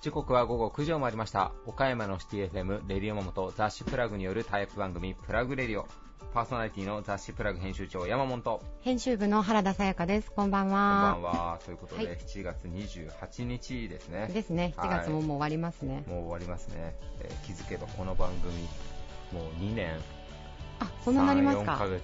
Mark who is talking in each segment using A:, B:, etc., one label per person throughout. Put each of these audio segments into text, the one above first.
A: 時刻は午後9時を回りました。岡山のシティ FM レディオモモと雑誌プラグによるタイプ番組プラグレディオ。パーソナリティの雑誌プラグ編集長山本。
B: 編集部の原田さやかです。こんばんは。
A: こんばんは。ということで、はい、7月28日ですね。
B: ですね。7月ももう終わりますね、はい、
A: もう終わりますね、えー、気づけばこの番組もう2年。
B: あそんななりますか。
A: 4ヶ月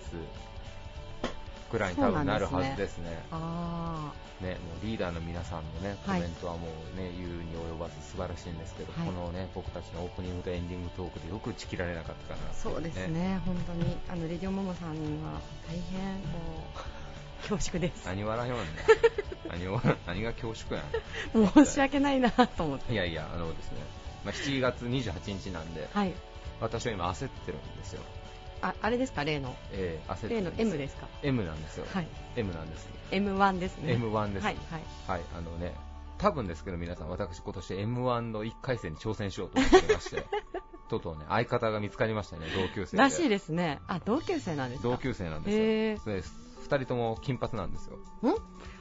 A: ぐらいに多分なるはずですね。
B: あ
A: ね、もうリーダーの皆さんのね、コメントはもうね、はい、言うに及ばず素晴らしいんですけど、はい、このね、僕たちのオープニングとエンディングトークでよく打ち切られなかったかな、ね、
B: そうですね、本当に、あの、レディオモモさんは大変、こう、恐縮です。
A: 何笑いよんね。何を何が恐縮や
B: ん。申し訳ないなと思って。
A: いやいや、あのですね、まあ、7月28日なんで、はい、私は今焦ってるんですよ。
B: ああれですか、例の、
A: え
B: ー、例の M ですか、
A: M なんですよ、はい、M なんです、
B: M1 ですね、
A: M1 です、はい、はい、はい、あのね、多分ですけど、皆さん、私、今年 M1 の1回戦に挑戦しようと思ってまして、とうとうね、相方が見つかりましたね、同級生
B: らしいですね、あ同級生なんですか？
A: 同級生なんですよ、2人とも金髪なんですよ。
B: ん？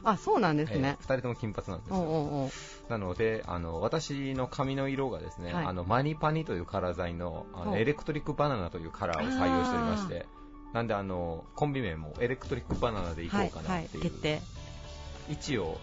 B: あそうなんですね、
A: えー、2人とも金髪なんですよ。おうおうなのであの私の髪の色がですね、はい、あのマニパニというカラー剤のあのエレクトリックバナナというカラーを採用しておりまして、なんであのコンビ名もエレクトリックバナナでいこうかなっていう、はいはい、一応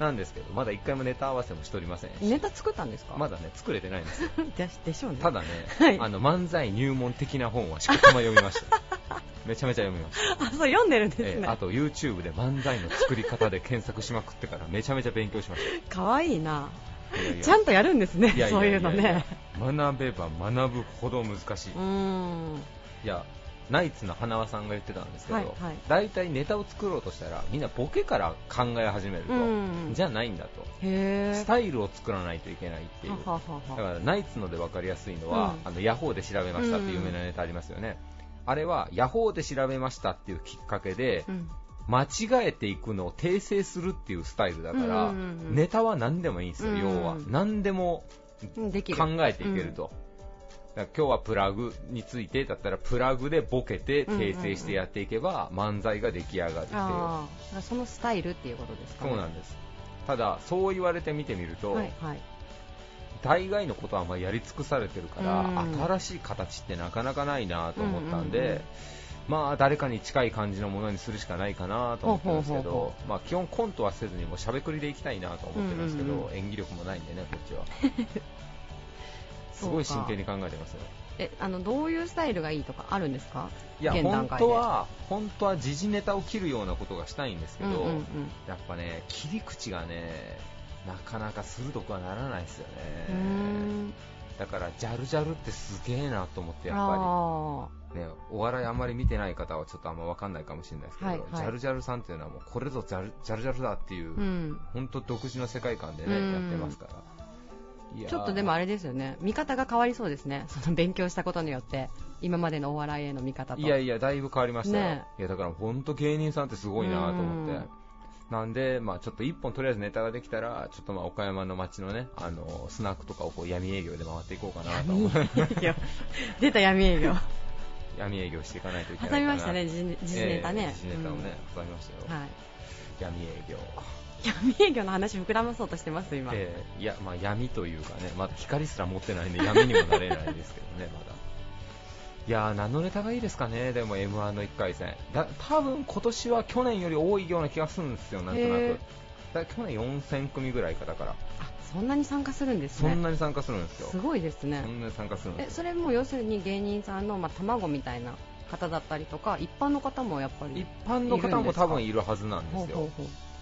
A: なんですけどまだ1回もネタ合わせもしておりません
B: ネタ作ったんですか？
A: まだね作れてないんですよ。
B: でしょうね。
A: ただね、はい、あの漫才入門的な本はしこたま読みました。めちゃめちゃ読みました。
B: あそう読んでるんですね、えー、
A: あと YouTube で漫才の作り方で検索しまくってからめちゃめちゃ勉強しました。
B: かわいいな。いやいや。ちゃんとやるんですねそういうのね。
A: 学べば学ぶほど難しい。うん。いやナイツの花輪さんが言ってたんですけど、はいはい、大体ネタを作ろうとしたらみんなボケから考え始めると、うん。じゃないんだと。スタイルを作らないといけないっていう。だからナイツので分かりやすいのは、うん、あのヤホーで調べましたっていう有名なネタありますよね、うん、あれはヤホーで調べましたっていうきっかけで、間違えていくのを訂正するっていうスタイルだから、ネタは何でもいいんですよ、要は。何でも考えていけると、今日はプラグについてだったらプラグでボケて訂正してやっていけば漫才が出来上がるってい
B: う、そのスタイルっていうことですか、
A: ね、そうなんです。ただそう言われて見てみると、はいはい、大概のことはまやり尽くされてるから、新しい形ってなかなかないなと思ったんで、うんうんうんまあ誰かに近い感じのものにするしかないかなと思ってですけど、まあ基本コントはせずにもしゃべくりでいきたいなと思ってるんですけど、うんうんうん、演技力もないんでねこっちは すごい真剣に考えてますよ。
B: えあのどういうスタイルがいいとかあるんですか？
A: いや本当は本当は時事ネタを切るようなことがしたいんですけど、うんうんうん、やっぱね切り口がねなかなか鋭くはならないですよね。だからジャルジャルってすげえなと思ってやっぱり。ね、お笑いあんまり見てない方はちょっとあんま分かんないかもしれないですけど、はいはい、ジャルジャルさんっていうのはもうこれぞジャルジャルジャルだっていう、うん、本当独自の世界観でね、やってますから
B: ちょっとでもあれですよね、見方が変わりそうですね、その勉強したことによって、今までのお笑いへの見方と。
A: いやいや、だいぶ変わりましたよ、ね、いやだから本当、芸人さんってすごいなと思って。なんで、まあ、ちょっと一本とりあえずネタができたら、ちょっとまあ岡山の街のね、あのスナックとかをこう闇営業で回っていこうかなと思って。
B: 出た闇営業。
A: 闇営業していかないといけない
B: 挟みましたね、時事ネタね。
A: 時事ネタをね、挟みましたよ。はい。闇営業。
B: 闇営業の話膨らまそうとしてます今、
A: えー、いやまあ闇というかねまだ光すら持ってないんで闇にもなれないですけどね まだ。いやー何のネタがいいですかねでも m 1の1回戦。だ多分今年は去年より多いような気がするんですよなんとなく。だ去年4000組ぐらいかだから。
B: あそんなに参加するんですね。
A: そんなに参加するんですよ。
B: すごいですね。
A: そんなに参加するんで
B: すえそれも要するに芸人さんの、まあ、卵みたいな方だったりとか一般の方もやっぱり。
A: 一般の方も多分いるはずなんですよ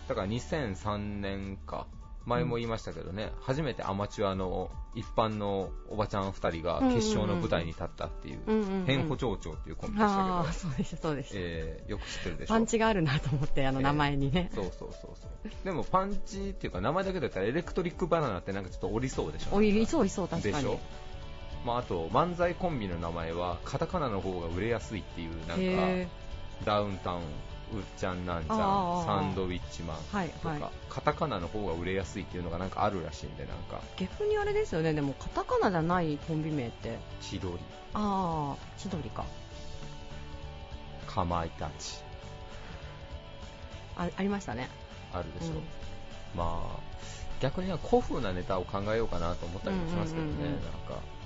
A: だから2003年か。前も言いましたけどね、うん、初めてアマチュアの一般のおばちゃん2人が決勝の舞台に立ったっていう、変歩町長っていうコンビでしたけど、あ
B: そうでした、そうでした、
A: えー、よく知ってるでしょ。
B: パンチがあるなと思って、あの名前にね、
A: えー、そうそうそうそう。でもパンチっていうか、名前だけだったらエレクトリックバナナってなんかちょっとおりそうでしょ、
B: おりそう、いそう、確かに。
A: まあ、あと漫才コンビの名前はカタカナの方が売れやすいっていうなんかダウンタウンうっちゃんなんちゃんサンドウィッチマンとか、はいはい、カタカナの方が売れやすいっていうのがなんかあるらしいんでなんか。
B: 逆にあれですよね。でもカタカナじゃないコンビ名って。
A: 千鳥。
B: ああ千鳥か。
A: かまいたち。
B: あありましたね。
A: あるでしょ。う、うん、まあ逆には古風なネタを考えようかなと思ったりもしますけどね、うんうんうんうん、なんか。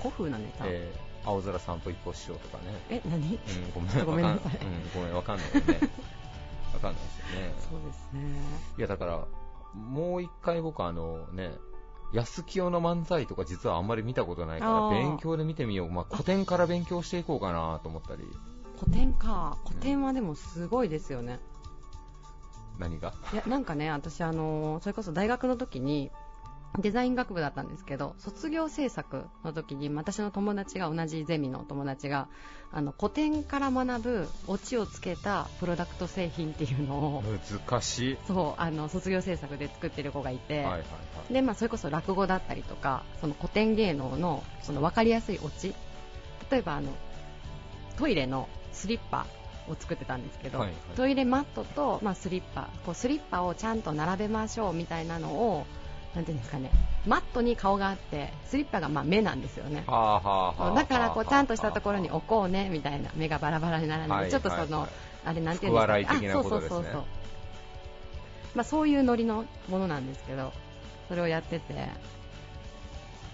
B: 古風なネタ、え
A: ー、青空散歩一歩しようとかね。
B: え何、うん、
A: ごめん。ごめんなさい、うん、ごめんわかんないよね。わかんないですよね。
B: そうですね。
A: いやだからもう一回僕あのね安清の漫才とか実はあんまり見たことないから勉強で見てみよう、まあ、古典から勉強していこうかなと思ったり。
B: 古典か。古典はでもすごいですよね、
A: うん、何が？
B: いやなんかね私あのそれこそ大学の時にデザイン学部だったんですけど卒業制作の時に私の友達が同じゼミの友達があの古典から学ぶオチをつけたプロダクト製品っていうのを
A: 難しい。
B: そうあの卒業制作で作ってる子がいて、はいはいはい、でまあ、それこそ落語だったりとかその古典芸能のその分かりやすいオチ。例えばあのトイレのスリッパを作ってたんですけど、はいはい、トイレマットと、まあ、スリッパ。こうスリッパをちゃんと並べましょうみたいなのをなんていうんですかね、マットに顔があって、スリッパがまあ目なんですよね。だからこうちゃんとしたところに置こうねみたいな、目がバラバラにならない、ちょっとその、あれなんていうんですか、ね、あそうそうそうそう。まあそういうノリのものなんですけど、それをやってて、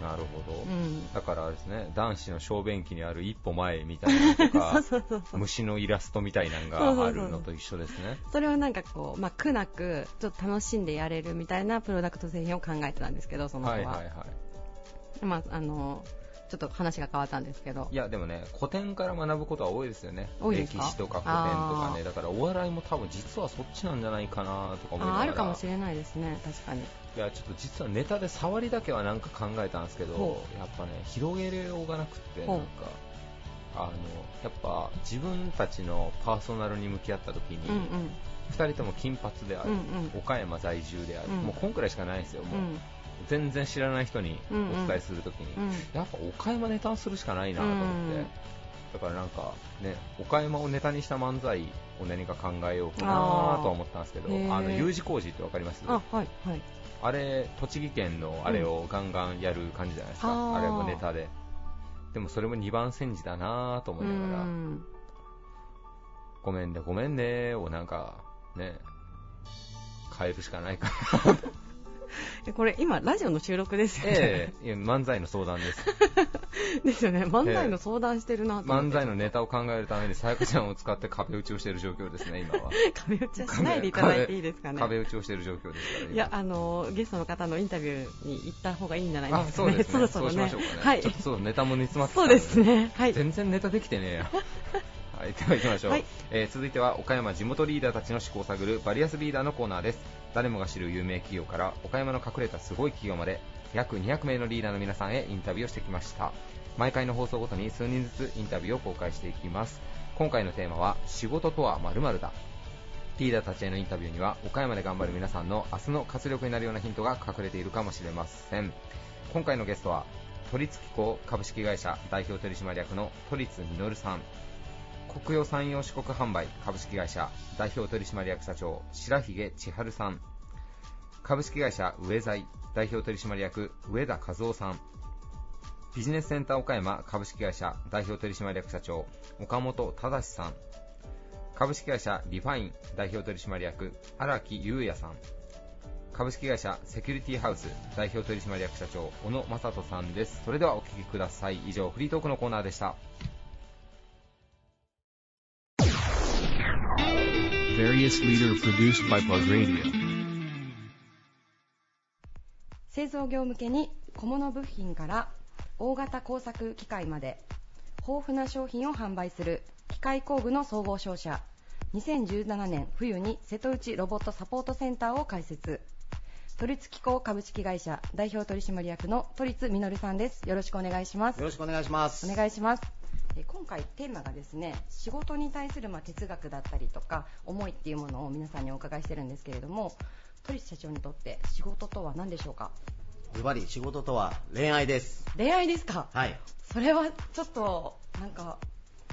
A: なるほど、うん、だからですね男子の小便器にある一歩前みたいなとか 虫のイラストみたいなのがあるのと一緒ですね。
B: それをなんかこう、まあ、苦なくちょっと楽しんでやれるみたいなプロダクト製品を考えてたんですけどその子は、はいはいはい、まああのちょっと話が変わったんですけど。
A: いやでもね古典から学ぶことは多いですよね。歴史とか古典とかね。だからお笑いも多分実はそっちなんじゃないかなとか思いながら。
B: あるかもしれないですね。確かに
A: いやちょっと実はネタで触りだけはなんか考えたんですけどやっぱね広げようがなくてなんかあのやっぱ自分たちのパーソナルに向き合った時に、うんうん、2人とも金髪である、うんうん、岡山在住である、うん、もうこんくらいしかないんですよ、もう。全然知らない人にお伝えするときに、うん。うん、やっぱ岡山ネタするしかないなと思って、うん、だからなんかね岡山をネタにした漫才を何か考えようかなと思ったんですけどあの U 字工事ってわかります？
B: あ,、はいはい、
A: あれ栃木県のあれをガンガンやる感じじゃないですか、うん、あれもネタで。でもそれも2番煎じだなと思いながら、うん、ごめんねごめんねをなんかね変えるしかないかな
B: これ今ラジオの収録です。よね、え
A: え漫才の相談です。
B: ですよね。漫才の相談してるなと、
A: え漫才のネタを考えるためにさやかちゃんを使って壁打ちをしている状況ですね今は。
B: 壁打ちはしないでいただいていいですかね。
A: 壁打ちをしている状況ですから
B: いやあのゲストの方のインタビューに行った方がいいんじゃないですか、ね、
A: そうですね。そろそろね。はい、ちょっとそうネタも煮詰まってそ
B: うですね、はい、
A: 全然ネタできてねえや。はい、では行きましょう、はい、えー、続いては岡山地元リーダーたちの思考を探るバリアスリーダーのコーナーです誰もが知る有名企業から岡山の隠れたすごい企業まで約200名のリーダーの皆さんへインタビューをしてきました。毎回の放送ごとに数人ずつインタビューを公開していきます。今回のテーマは仕事とは〇〇だ。リーダーたちへのインタビューには岡山で頑張る皆さんの明日の活力になるようなヒントが隠れているかもしれません。今回のゲストは都立機構株式会社代表取締役の都立実さん。国用山陽四国販売株式会社代表取締役社長白髭千春さん。株式会社上財。代表取締役上田和夫さん。ビジネスセンター岡山株式会社代表取締役社長岡本忠さん。株式会社リファイン。代表取締役荒木優也さん。株式会社セキュリティハウス。代表取締役社長小野正人さんです。それではお聞きください。以上フリートークのコーナーでした。
B: 製造業向けに小物部品から大型工作機械まで豊富な商品を販売する機械工具の総合商社。2017年冬に瀬戸内ロボットサポートセンターを開設。都立機構株式会社代表取締役の都立実さんです。よろしくお願いします。
C: よろしくお願いします。
B: お願いします今回テーマがですね仕事に対するま哲学だったりとか思いっていうものを皆さんにお伺いしてるんですけれども都立社長にとって仕事とは何でしょうか？
C: ズバリ仕事とは恋愛です。
B: 恋愛ですか？
C: はい。
B: それはちょっとなんか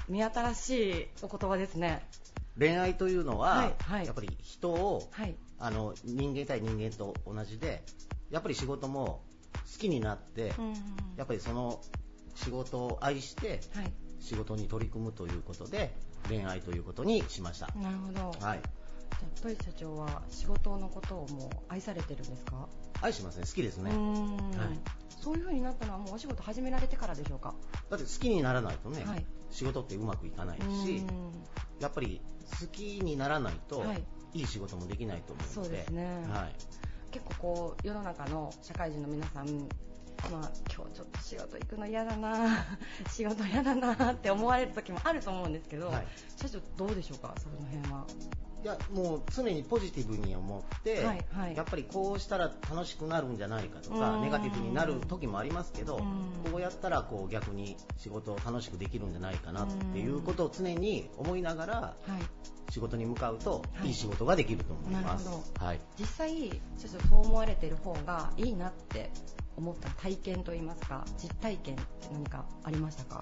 B: 見新しいお言葉ですね。
C: 恋愛というのは、はいはい、やっぱり人を、はい、あの人間対人間と同じでやっぱり仕事も好きになって、うんうん、やっぱりその仕事を愛して、はい、仕事に取り組むということで恋愛ということにしました。
B: なるほど、
C: はい、
D: じゃあ鳥社長は仕事のことをもう愛されてるんですか？
C: 愛しますね好きですね、
D: はい、そういう風になったのはもうお仕事始められてからでしょうか？
C: だって好きにならないとね、はい、仕事ってうまくいかないしやっぱり好きにならないと、はい、いい仕事もできないと思うので。
D: そうですね、はい、結構こう世の中の社会人の皆さんまあ、今日ちょっと仕事行くの嫌だな 仕事嫌だなって思われる時もあると思うんですけど、はい、社長どうでしょうか？その辺は。い
C: やもう常にポジティブに思って、はいはい、やっぱりこうしたら楽しくなるんじゃないかとかネガティブになる時もありますけどこうやったらこう逆に仕事を楽しくできるんじゃないかなっていうことを常に思いながら仕事に向かうとい。い仕事ができると思います、
D: はい、実際ちょっとそう思われてる方がいいなって思った体験といいますか実体験って何かありましたか？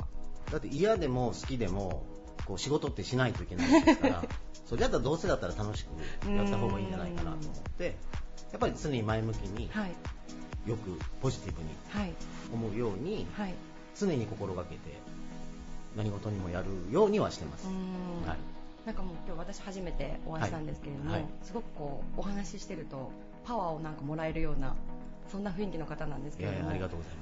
C: だって嫌でも好きでもこう仕事ってしないといけないですから それだったらどうせだったら楽しくやった方がいいんじゃないかなと思ってやっぱり常に前向きに、はい、よくポジティブに思うように、はい、常に心がけて何事にもやるようにはしてます。はい。
D: なんかもう今日私初めてお会いしたんですけれども、はい、すごくこうお話ししてるとパワーをなんかもらえるようなそんな雰囲気の方なんですけれども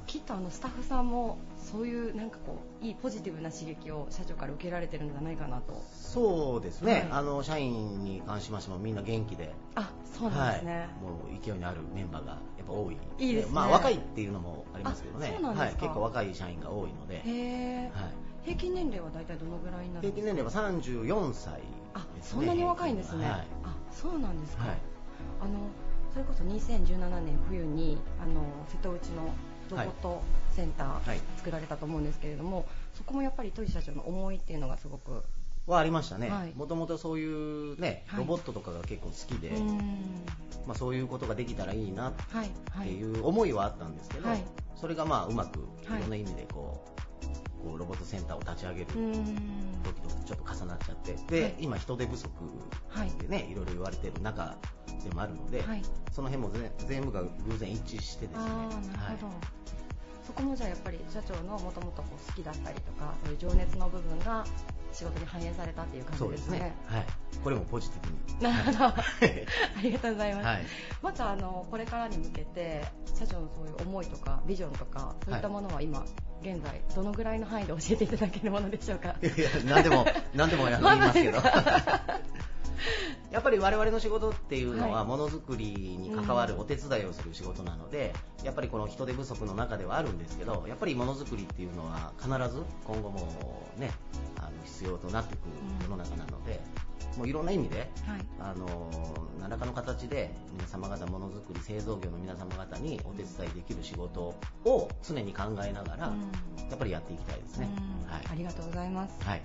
D: きっとあのスタッフさんもそういうなんかこういいポジティブな刺激を社長から受けられてるんじゃないかなと。
C: そうですね、はい、あの社員に関しましてもみんな元気で
D: あそうなんですね、はい、
C: もう勢いのあるメンバーがやっぱ多い。
D: いいですね、
C: まあ、若いっていうのもありますけどね。はい、結構若い社員が多いので。
D: へ、はい、平均年齢は大体どのぐらいになるんですか？平均年齢は
C: 34歳、ね、
D: あそんなに若いんですね、はい、あそうなんですか、はい、あのそれこそ2017年冬にあの瀬戸内のロボットセンター作られたと思うんですけれども、はい、そこもやっぱり鳥社長の思いっていうのがすごく
C: はありましたね、もともとそういうね、ロボットとかが結構好きで、まあ、そういうことができたらいいなっていう思いはあったんですけど、それがまあうまくいろんな意味でこう、こうロボットセンターを立ち上げる時とちょっと重なっちゃってで、はい、今人手不足でね、はい、いろいろ言われてる中でもあるので、はい、その辺も全部が偶然一致してですね。なるほど、
D: そこもじゃあやっぱり社長のもともと好きだったりとかそういう情熱の部分が仕事に反映されたっていう感じですね。すね
C: はい。これもポジティブ
D: に。なるほど。ありがとうございます。はい、またあのこれからに向けて社長のそういう思いとかビジョンとかそういったものは今、はい、現在どのぐらいの範囲で教えていただけるものでしょうか？
C: いや何でも何でもやりますけど。やっぱり我々の仕事っていうのはものづくりに関わるお手伝いをする仕事なので、やっぱりこの人手不足の中ではあるんですけどやっぱりものづくりっていうのは必ず今後もねあの必要となってくる世の中なので、もういろんな意味で、はい、あの何らかの形で皆様方ものづくり製造業の皆様方にお手伝いできる仕事を常に考えながら、やっぱりやっていきたいですね、
D: はい、ありがとうございます、はい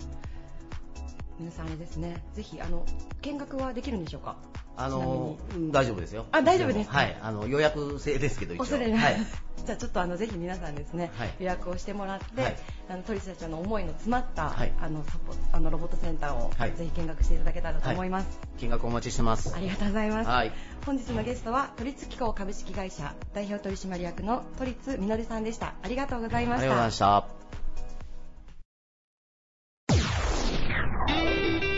D: 皆さんあれですね、ぜひあの見学はできるんでしょうか？
C: あの大丈夫ですよ。
D: あ大丈夫です。
C: はい、あの予約制ですけど一応。
D: 恐れない。じゃあちょっとあのぜひ皆さんですね、はい、予約をしてもらって、はい、あの鳥社長の思いの詰まった、はい、あのサポあのロボットセンターを、ぜひ見学していただけたらと思います。
C: 見学お待ちしてます。
D: ありがとうございます。はい、本日のゲストは都立機構株式会社代表取締役の都立実さんでした。ありがとうございました。あり
C: がとうございました。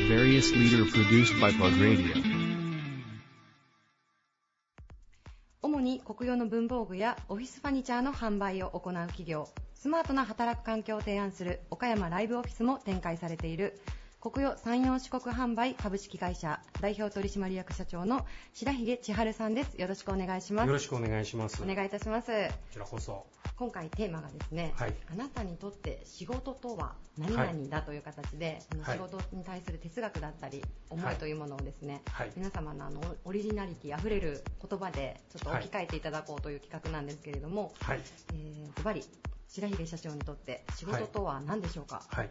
C: Various leader produced by Plug Radio.
D: 主に国用の文房具やオフィスファニチャーの販売を行う企業、スマートな働く環境を提案する岡山ライブオフィスも展開されている国用山陽四国販売株式会社代表取締役社長の白髭千春さんです。よろしくお願いします。
E: よろしくお願いします。
D: お願いいたします。こ
E: ちらこそ。
D: 今回テーマがですね、はい、あなたにとって仕事とは何々だという形で、はい、仕事に対する哲学だったり、思いというものをですね、はい、皆様のあのオリジナリティあふれる言葉でちょっと置き換えていただこうという企画なんですけれども、はい、えー、ズバリ白髭社長にとって仕事とは何でしょうか、はい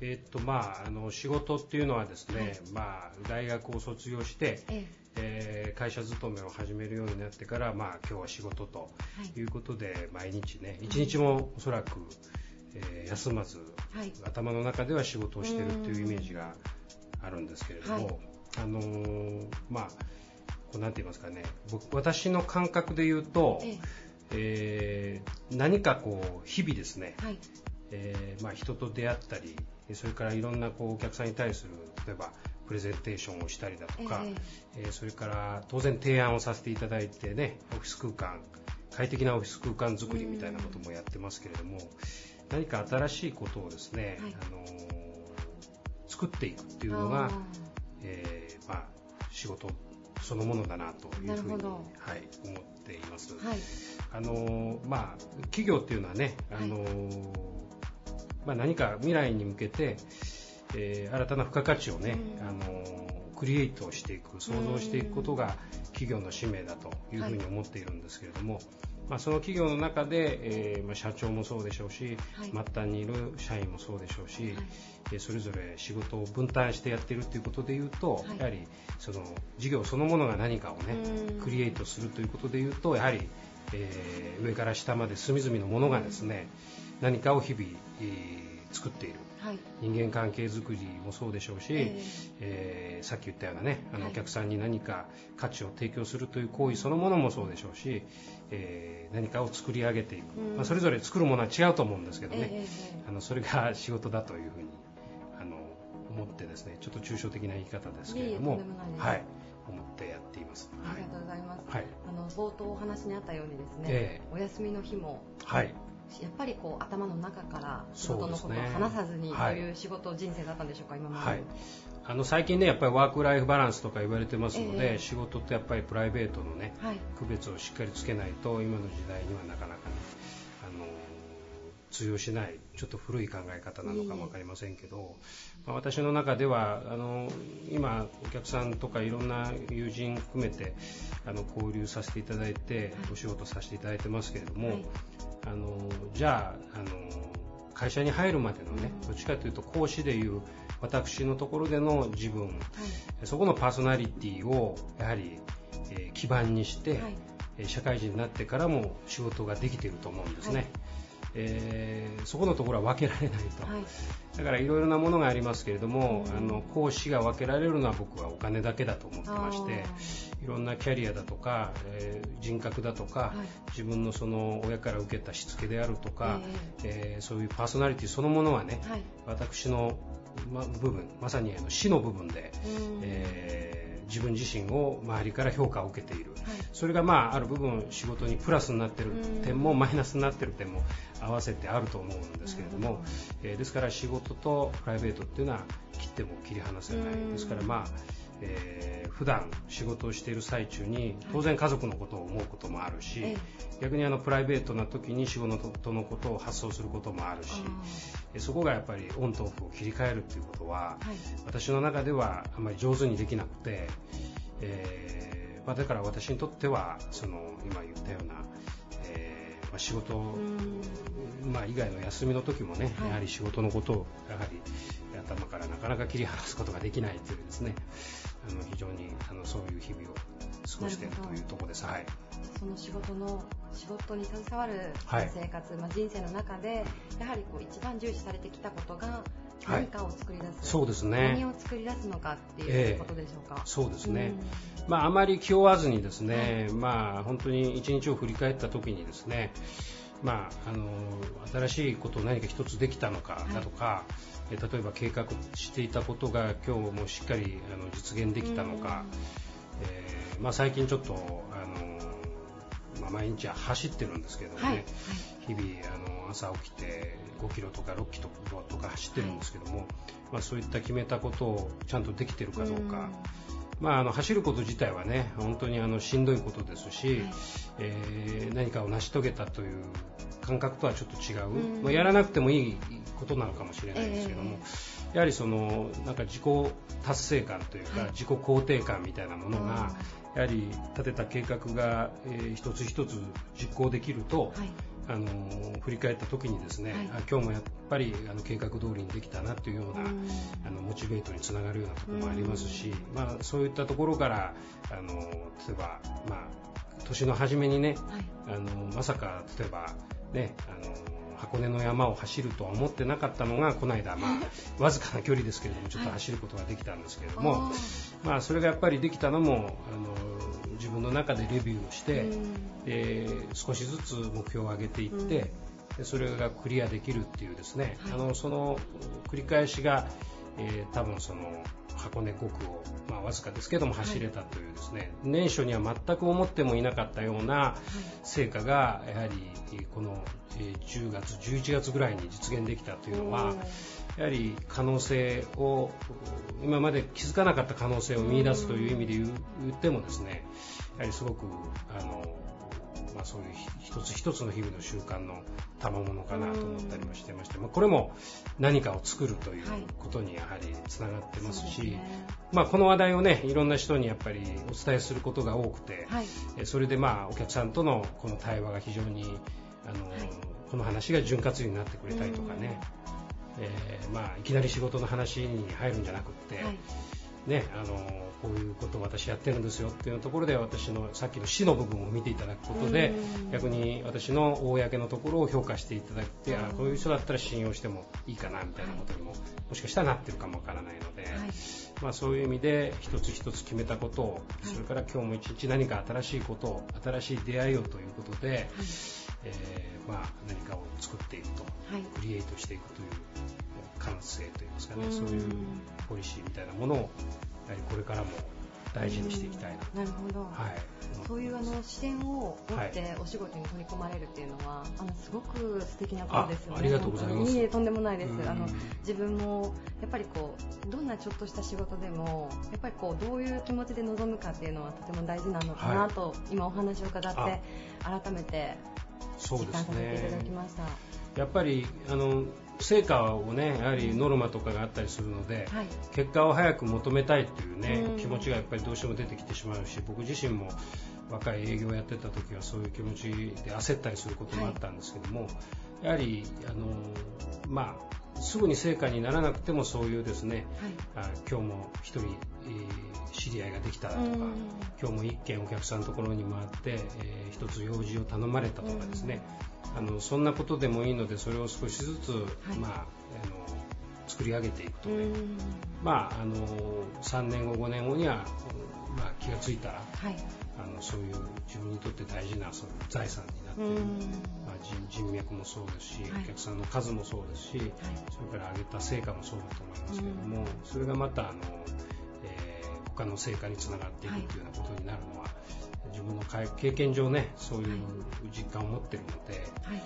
E: えっとまあ、あの仕事っていうのはですね、はい、まあ、大学を卒業して、ええ。ー、会社勤めを始めるようになってから、まあ、今日は仕事とい。うことで、毎日ね一日もおそらく、えー、休まず、はい、頭の中では仕事をしているというイメージがあるんですけれども、あのー、まあこうなんて言いますかね僕私の感覚で言うと、え。えー、何かこう日々ですね、はい、えー、まあ、人と出会ったりそれからいろんなこうお客さんに対する例えばプレゼンテーションをしたりだとか、えー、それから当然提案をさせていただいてねオフィス空間快適なオフィス空間づくりみたいなこともやってますけれども、何か新しいことをですね、はい、あの作っていくっていうのが、えー、まあ、仕事そのものだなというふうに、はい、思っています。はい、あのまあ、企業っていうのはね、あのまあ、何か未来に向けて、えー、新たな付加価値をね、うん、あのクリエイトしていく創造していくことが企業の使命だというふうに思っているんですけれども、はい、まあ、その企業の中で、えーまあ、社長もそうでしょうし、はい、末端にいる社員もそうでしょうし、はい、それぞれ仕事を分担してやっているということでいうと、やはりその事業そのものが何かをねクリエイトするということでいうとやはり、えー、上から下まで隅々のものがですね何かを日々、えー、作っている。はい、人間関係づくりもそうでしょうし、えー、えー、さっき言ったようなねあのお客さんに何か価値を提供するという行為そのものもそうでしょうし、えー、何かを作り上げていく、まあ、それぞれ作るものは違うと思うんですけどね、えー、あのそれが仕事だというふうにあの思ってですねちょっと抽象的な言い方ですけれども。はい。思ってやっています。
D: ありがとうございます。はい、あの冒頭お話にあったようにですね、えー、お休みの日も、はい、やっぱりこう頭の中から仕事のことを話さずにとい。う仕事人生だったんでしょうか、今まで、はい、
E: あの最近ねやっぱりワークライフバランスとか言われてますので、えー、仕事ってやっぱりプライベートのね、はい、区別をしっかりつけないと今の時代にはなかなかね通用しないちょっと古い考え方なのかも分かりませんけど、まあ、私の中ではあの今お客さんとかいろんな友人含めてあの交流させていただいてお仕事させていただいてますけれども、はい。あのじゃああの会社に入るまでのね、どっちかというと講師でいう私のところでの自分、はい、そこのパーソナリティをやはり、えー、基盤にして、はい、社会人になってからも仕事ができていると思うんですね。はいえー、そこのところは分けられないと、はい、だからいろいろなものがありますけれども、うん、あの講師が分けられるのは僕はお金だけだと思ってましていろんなキャリアだとか、えー、人格だとか、はい、自分のその親から受けたしつけであるとか、えー、えー、そういうパーソナリティそのものはね、はい、私の、ま、部分まさにあの死の部分で、うん、えー自分自身を周りから評価を受けている、はい、それがまあある部分仕事にプラスになっている点もマイナスになっている点も合わせてあると思うんですけれども、えー、ですから仕事とプライベートっていうのは切っても切り離せない。ですからまあえー、普段仕事をしている最中に当然家族のことを思うこともあるし、はい、逆にあのプライベートな時に仕事のことを発想することもあるしそこがやっぱりオンとオフを切り替えるっていうことは、はい、私の中ではあまり上手にできなくて、えーまあ、だから私にとってはその今言ったような、えーまあ、仕事、まあ、以外の休みの時もね、はい、やはり仕事のことをやはり頭からなかなか切り離すことができないというですねあの非常にあのそういう日々を過ごしているというところです。はい、
D: その仕事の仕事に携わる生活、はい、まあ、人生の中でやはりこう一番重視されてきたことが何かを作り出す、はい、
E: そうですね。
D: 何を作り出すのかっていうことでしょうか、
E: えー、そうですね、まあ、あまり気負わずにですね、はい、まあ、本当に一日を振り返った時にですねまあ、あの新しいことを何か一つできたのかだとか、はい、例えば計画していたことが今日もしっかりあの実現できたのか、えー、まあ、最近ちょっとあの、まあ、毎日は走ってるんですけどもね、はい。はい、日々あの朝起きて5キロとか6キロとか走ってるんですけども、まあ、そういった決めたことをちゃんとできてるかどうか。まあ、あの走ること自体はね本当にあのしんどいことですし、はい、えー、何かを成し遂げたという感覚とはちょっと違う、まあ、やらなくてもいいことなのかもしれないですけども、えー、やはりそのなんか自己達成感というか、はい、自己肯定感みたいなものが、やはり立てた計画が、えー、一つ一つ実行できると、はいあの振り返った時にですね、はい、あ今日もやっぱりあの計画通りにできたなというような、あのモチベートにつながるようなところもありますし、まあ、そういったところからあの例えば、まあ、年の初めにね、はい、あのまさか例えばねあの箱根の山を走るとは思ってなかったのがこの間、まあ、わずかな距離ですけれどもちょっと走ることができたんですけれども、はい、まあ、それがやっぱりできたのもあの自分の中でレビューをして、で少しずつ目標を上げていって、でそれがクリアできるっていうですね、はい、あのその繰り返しが、えー、多分その箱根5区を、まあ、わずかですけども走れたというですね、はい、年初には全く思ってもいなかったような成果がやはりこの10月、11月ぐらいに実現できたというのはやはり可能性を今まで気づかなかった可能性を見出すという意味で言ってもですねやはりすごくあのまあ、そういう一つ一つの日々の習慣の賜物かなと思ったりもしてまして、まあ、これも何かを作るということにやはりつながってますし、はいまあ、この話題をねいろんな人にやっぱりお伝えすることが多くて、はい、それでまあお客さんとのこの対話が非常にあの、はい、この話が潤滑油になってくれたりとかね、えー、まあ、いきなり仕事の話に入るんじゃなくって、ねあのこういうことを私やってるんですよっていうところで私のさっきの死の部分を見ていただくことで逆に私の公のところを評価していただいてあこういう人だったら信用してもいいかなみたいなことにももしかしたらなってるかもわからないので、はい、まあ、そういう意味で一つ一つ決めたことをそれから今日も一日何か新しいことを新しい出会いをということで、はい、えー、まあ、何かを作っていくと、はい、クリエイトしていくという感性といいますかねそういうポリシーみたいなものをやはりこれからも大事にしていきたい
D: な。なるほど。はい。そういうあの視点を持ってお仕事に取り込まれるっていうのは、はい、あのすごく素敵なことですよね。
E: ありがとうございます。
D: いいえとんでもないです。あの自分もやっぱりこうどんなちょっとした仕事でもやっぱりこうどういう気持ちで臨むかっていうのはとても大事なのかなと、はい、今お話を伺って改めて実感させていただきました。
E: やっぱりあの成果をねやはりノルマとかがあったりするので、はい、結果を早く求めたいというね、気持ちがやっぱりどうしても出てきてしまうし僕自身も若い営業をやってた時はそういう気持ちで焦ったりすることもあったんですけども、はい、やはりあのまあすぐに成果にならなくてもそういうですね、はい、あ今日も1人、えー、知り合いができたとか、今日も1件お客さんのところに回って、えー、1つ用事を頼まれたとかですね、あのそんなことでもいいのでそれを少しずつ、はい、まあ、あの作り上げていくとね、まあ、あの3年後5年後には、まあ、気がついたら、はい、あのそういう自分にとって大事なその財産になっている、まあ、人人脈もそうですし、はい、お客さんの数もそうですし、それから上げた成果もそうだと思いますけれども、それがまたあの、えー、他の成果につながっていくというようなことになるのは、自分の経験上ねそういう実感を持ってるので、はい、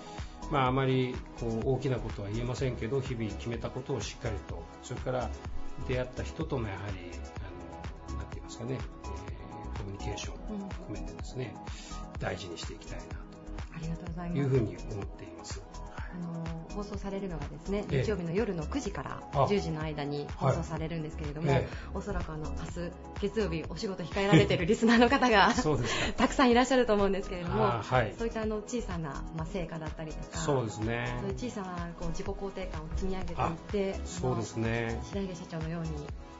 E: まあ、あまりこう大きなことは言えませんけど日々決めたことをしっかりとそれから出会った人とのやはりあのなんて言いますかね、えー、コミュニケーションを含めてですね、うん、大事にしていきたいなと。いうふうに思っています。
D: あの放送されるのがですね、日曜日の夜の9時から10時の間に放送されるんですけれども、はい、おそらくあの明日月曜日お仕事控えられている リスナーの方がたくさんいらっしゃると思うんですけれども、はい、そういったあの小さな、まあ、成果だったりとか
E: そうですね。
D: そういう小さなこう自己肯定感を積み上げていって
E: そうですね。
D: 白毛社長のようにええ、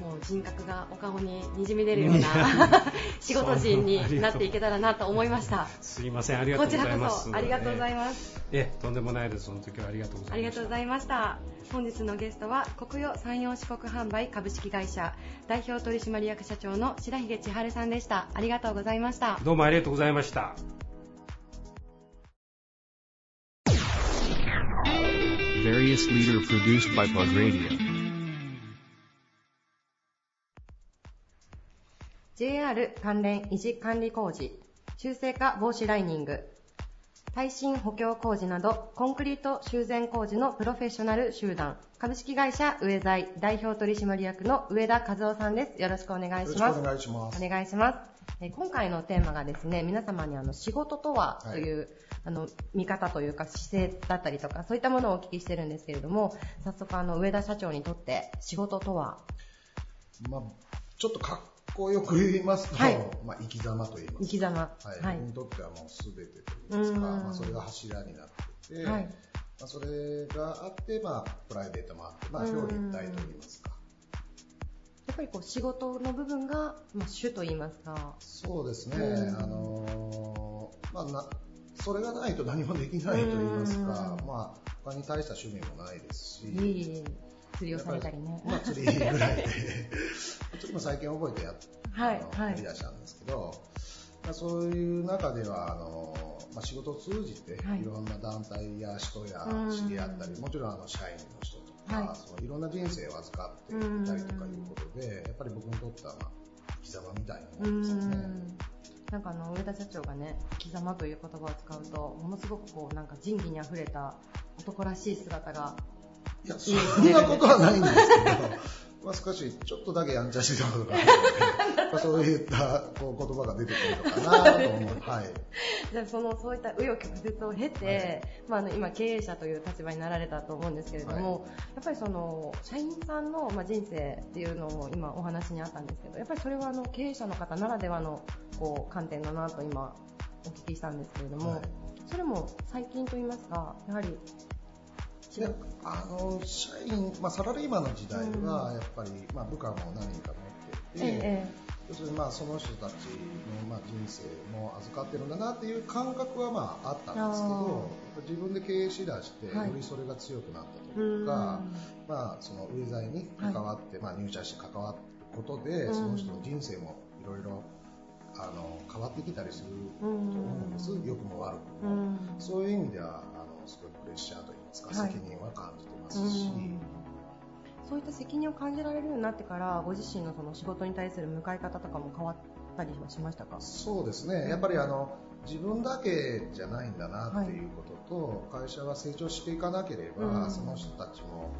D: もう人格がお顔ににじみ出るような 仕事人になっていけたらなと思いました。
E: す。いません。ありがとうございます。
D: こちらこそありがとうございます、
E: ええ。とんでもないです。その時はありがとうございました。あ
D: りがとうございました本日のゲストは国用山陽四国販売株式会社代表取締役社長の白髭千春さんでした。ありがとうございました。
E: どうもありがとうございました。Various leader produced by Plug Radio
D: JR 関連維持管理工事、修正化防止ライニング、耐震補強工事などコンクリート修繕工事のプロフェッショナル集団株式会社上材代表取締役の上田和夫さんです。よろしくお願いします。
F: お願いします。
D: お願いします。え今回のテーマがですね、皆様にあの仕事とはという、はい、あの見方というか姿勢だったりとかそういったものをお聞きしてるんですけれども、早速あの上田社長にとって仕事とは？
F: まあ、ちょっとかっこよく言いますと、はい、まあ、生き様と言います。
D: 生き様。
F: はい。はい、僕にとってはもう全てと言いますか、まあ、それが柱になってて、はい、まあ、それがあって、まあ、プライベートもあって、まあ、表裏一体と言いますか。
D: やっぱりこう仕事の部分が、まあ、主と言いますか。
F: そうですね。あのー、まあな、それがないと何もできないと言いますか、まあ、他に大した趣味もないですし、いい
D: 釣りをされたりね。
F: まあ、釣りぐらいで。釣りも最近覚えてやっ、はい、やりだしたんですけど、まあ、そういう中では、あの、まあ、仕事を通じて、い。ろんな団体や人や知り合ったり、もちろんあの社員の人とか、か、はい、そのいろんな人生を預かっていたりとかいうことで、やっぱり僕にとっては、まあ、生き様みたいなものですね。
D: なんかあの上田社長がね、生き様という言葉を使うと、ものすごくこうなんか仁義にあふれた男らしい姿が
F: いや、そんなことはないんですけど、まあ、少しちょっとだけやんちゃしてたことがあるので、まあ、そういったこう言葉が出てくるのかなと思う。はい。
D: じゃあそのそういった紆余曲折を経て、はい、まあ、あの今経営者という立場になられたと思うんですけれども、はい、やっぱりその社員さんのまあ人生っていうのも今お話にあったんですけど、やっぱりそれはあの経営者の方ならではのこう観点だなと今お聞きしたんですけれども、はい、それも最近といいますか、やはり
F: であの社員、まあ、サラリーマンの時代はやっぱり、まあ、部下も何人か持ってて、ええ、要するにまあその人たちのまあ人生も預かってるんだなっていう感覚はまああったんですけど自分で経営しだして、よりそれが強くなったというか、はい、まあ、そのウェザーに関わって、はい、まあ、入社して関わることで、その人の人生もいろいろあの変わってきたりすると思うんです、良くも悪くも、そういう意味ではあのすごいプレッシャーというですか、責任は感じてますし、
D: そういった責任を感じられるようになってからご自身のその仕事に対する向かい方とかも変わったりはしましたか？
F: そうですね。やっぱりあの自分だけじゃないんだなっていうことと、はい、会社が成長していかなければ、うん、その人たちも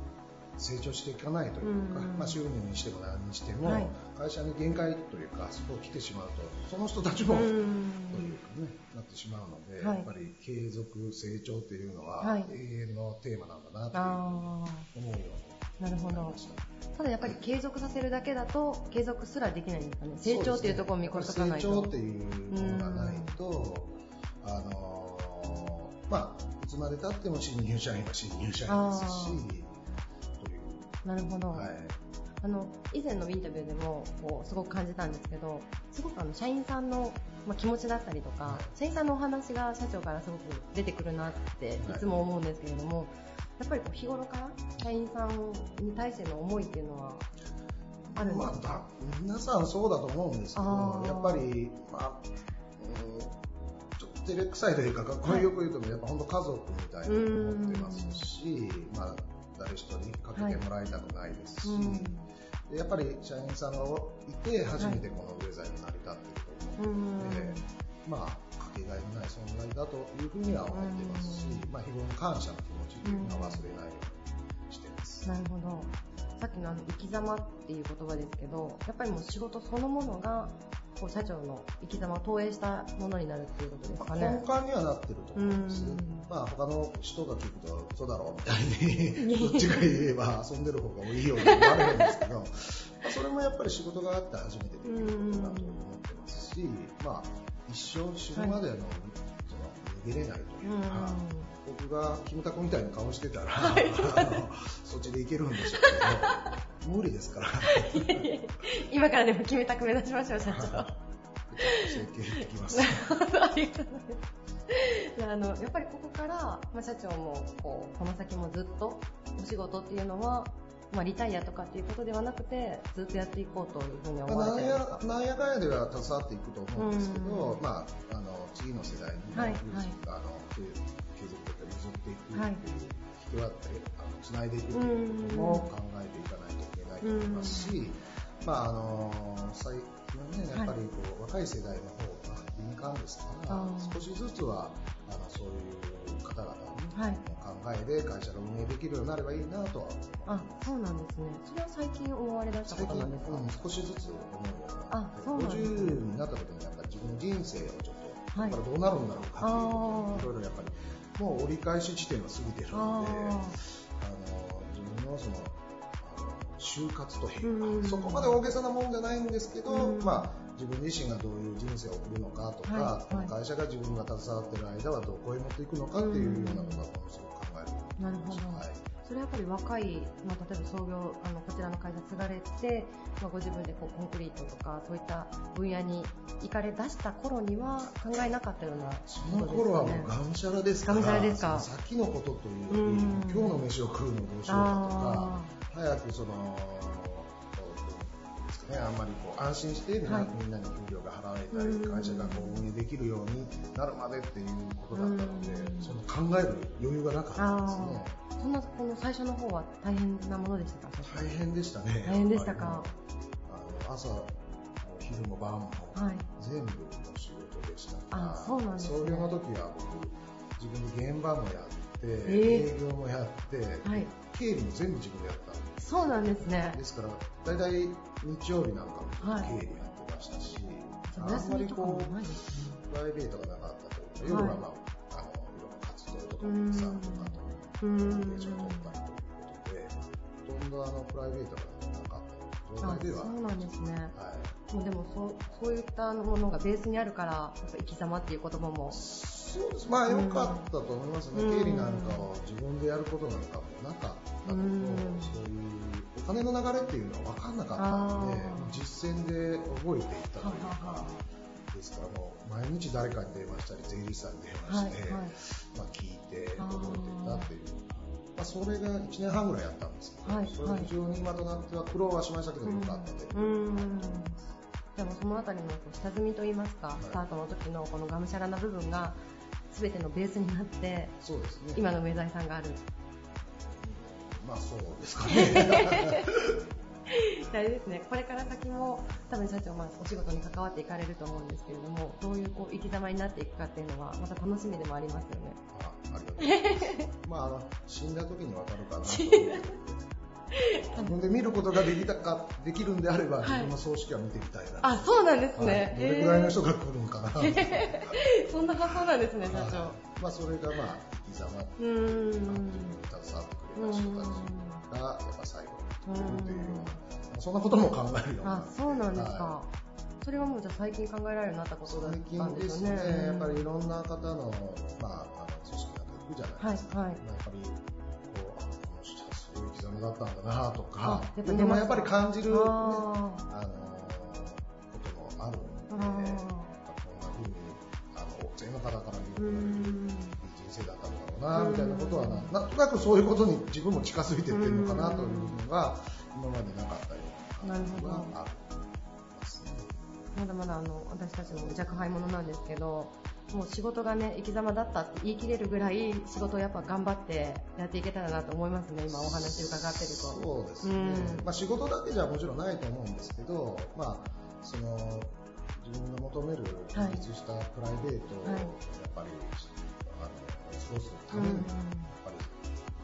F: 成長していかないというか、うん、まあ、収入にしても何にしても、はい、会社に限界というかそこを来てしまうとその人たちも、うん、というかねなってしまうので、はい、やっぱり継続成長というのは永遠のテーマなんだなという思うようになるほど。
D: ただやっぱり継続させるだけだと継続すらできないんですかね。成長っていうところを見越さない
F: と、成長っていうものがないと、あのまあいつまでたっても新入社員は新入社員ですし
D: なるほど。はい。あの以前のインタビューでもこうすごく感じたんですけど、すごくあの社員さんのまあ、気持ちだったりとか、社員さんのお話が社長からすごく出てくるなっていつも思うんですけれども、はい、やっぱりこう日頃から社員さんに対しての思いっていうのはあるんですか、まあ、
F: 皆さんそうだと思うんですけど、やっぱり、まあ、うん、ちょっと照れくさいというか、これよく言うと、やっぱ本当家族みたいに思ってますし、まあ、誰一人かけてもらいたくないですし、はい。うん、やっぱり社員さんがいて初めてこのウェザーに成り立っていると思うので、はい、まあかけがえのない存在だというふうには思ってますし、まあ、日頃の感謝の気持ちというのは忘れないようにしてます。
D: なるほど。さっきのあの生き様っていう言葉ですけどやっぱりもう仕事そのものがこう社長の生き様を投影したものになるっていうことですかね。
F: 根幹にはなってると思うんです。まあ他の人が聞くと嘘だろうみたいに どっちが言えば遊んでる方がいいように言われるんですけど、まあそれもやっぱり仕事があって初めてできることだと思ってますし、まあ一生死ぬまでの、はい、その逃げれないというか。僕がキムタクみたいな顔してたら、はい、そっちでいけるんでしょうけど、無理ですから。
D: 今からでもキムタク目指しましょう、社長。
F: 整形できます。ありがとうございます。
D: あのやっぱりここから、まあ、社長もこうこの先もずっとお仕事っていうのは、まあ、リタイアとかっていうことではなくてずっとやっていこうというふうに思われてますか？
F: なんやかんやでは携わっていくと思うんですけど、まあ、あの次の世代に、はいはい、あのっていくっていう、はい、人だったりあのつないでいくっていうことも考えていかないといけないと思いますし、まああの最近ねやっぱりこう、はい、若い世代の方が敏感ですから少しずつはあのそういう方々の、はい、考えで会社が運営できるようになればいいなとは
D: あそうなんですね。それは最近思われだしたことなんですか、うん、
F: 少しずつ思うようになって50になった時にやっぱり自分の人生をちょっと、はい、どうなるんだろうかっていうこといろいろやっぱりもう折り返し地点が過ぎてるので、あの自分のその就活と変化、うん、そこまで大げさなもんじゃないんですけど、うん、まあ、自分自身がどういう人生を送るのかとか、はい。はい、会社が自分が携わってる間はどこへ持っていくのかっていうようなことはものすごく考える
D: なるほど、はいそれはやっぱり若い、まあ、例えば創業あのこちらの会社継がれて、まあ、ご自分でこうコンクリートとかそういった分野に行かれ出した頃には考えなかったような、ね、
F: その頃はもうがむしゃらですからがむしゃらですか？先のことというより今日の飯を食うのどうしようかとか早くそのね、あんまりこう安心してみんな,、みんなに給料が払われたり、会社がこう運営できるようになるまでっていうことだったので、その考える余裕がなかったんですね。
G: そんなこの最初の方は大変なものでしたか？
F: 大変でしたね。
G: 大変でしたか？
F: あの朝も昼も晩も、全部の仕事でしたから、あそうなんです、ね、創業の時は僕自分で現場もやって、営業もやって、はい、経理も全部自分でやったんです
G: そうなんですね。
F: ですから大体日曜日なんかも経理やってましたし、はい、あんまりこうプライベートがなかったというか、夜はまあとかさんとかとコミュニケーションを取ったりということで、ほとんどあのプライベートがなかった状態では
G: そうなんですね。はい。もうでもそうそういったものがベースにあるから、やっぱ生き様っていう言葉も。
F: そうです。まあ良かったと思いますね。経理なんかを自分でやることなんかもなかったのと、そういうお金の流れっていうのは分かんなかったので、実践で覚えていったというか。ですか？らもう毎日誰かに電話したり税理士さんに電話して、はいはい、まあ、聞いて届いていたっていう、まあ、それが1年半ぐらいやったんですけど、はい、それ非常に今となっては苦労はしましたけどよかったで。
G: でもそのあたりの下積みといいますか、はい、スタートの時のこのがむしゃらな部分が全てのベースになって
F: そうですね。
G: 今の梅財さんがある。
F: まあそうですかね
G: あれですね、これから先も多分社長、まあ、お仕事に関わっていかれると思うんですけれども、どういうこう生き様になっていくかっていうのは、また楽しみでもありますよね。
F: あありがとうございます。まあ、あの死んだ時にわかるかなと自分で見ることができたかできるんであれば、自分の葬式は見てみたいな。
G: あ、そうなんですね。
F: どれぐらいの人が来るんかな。
G: そんな発想なんですね、社長。
F: まあ、それがまあ生き様っていう、携わってくれた人たちがやっぱ最後にうような。そん。なことも考えるよう
G: あそうなんですか、はい、それはもうじゃあ最近考えられるようになったことだったんですね。
F: 最近ですね、やっぱりいろんな方の、まあ、あの組織なんか行くじゃないですか、はいはい、やっぱりこうこの人はそういう刻みだったんだなとかやっぱやっぱり感じる、ね、あのこともあるので、こんな風にあの大勢の方から見るといい人生だったん。だろうなみたいなことはななんとなくそういうことに自分も近づいていってるのかなというのが今までなかったよなるほど
G: まだまだあの私たちも若輩者なんですけどもう仕事がね生き様だったって言い切れるぐらい仕事をやっぱ頑張ってやっていけたらなと思いますね今お話伺ってると。
F: そうですね、うん、まあ、仕事だけじゃもちろんないと思うんですけど、まあ、その自分が求める自立したプライベートをやっぱり、はい、あのために、やっぱり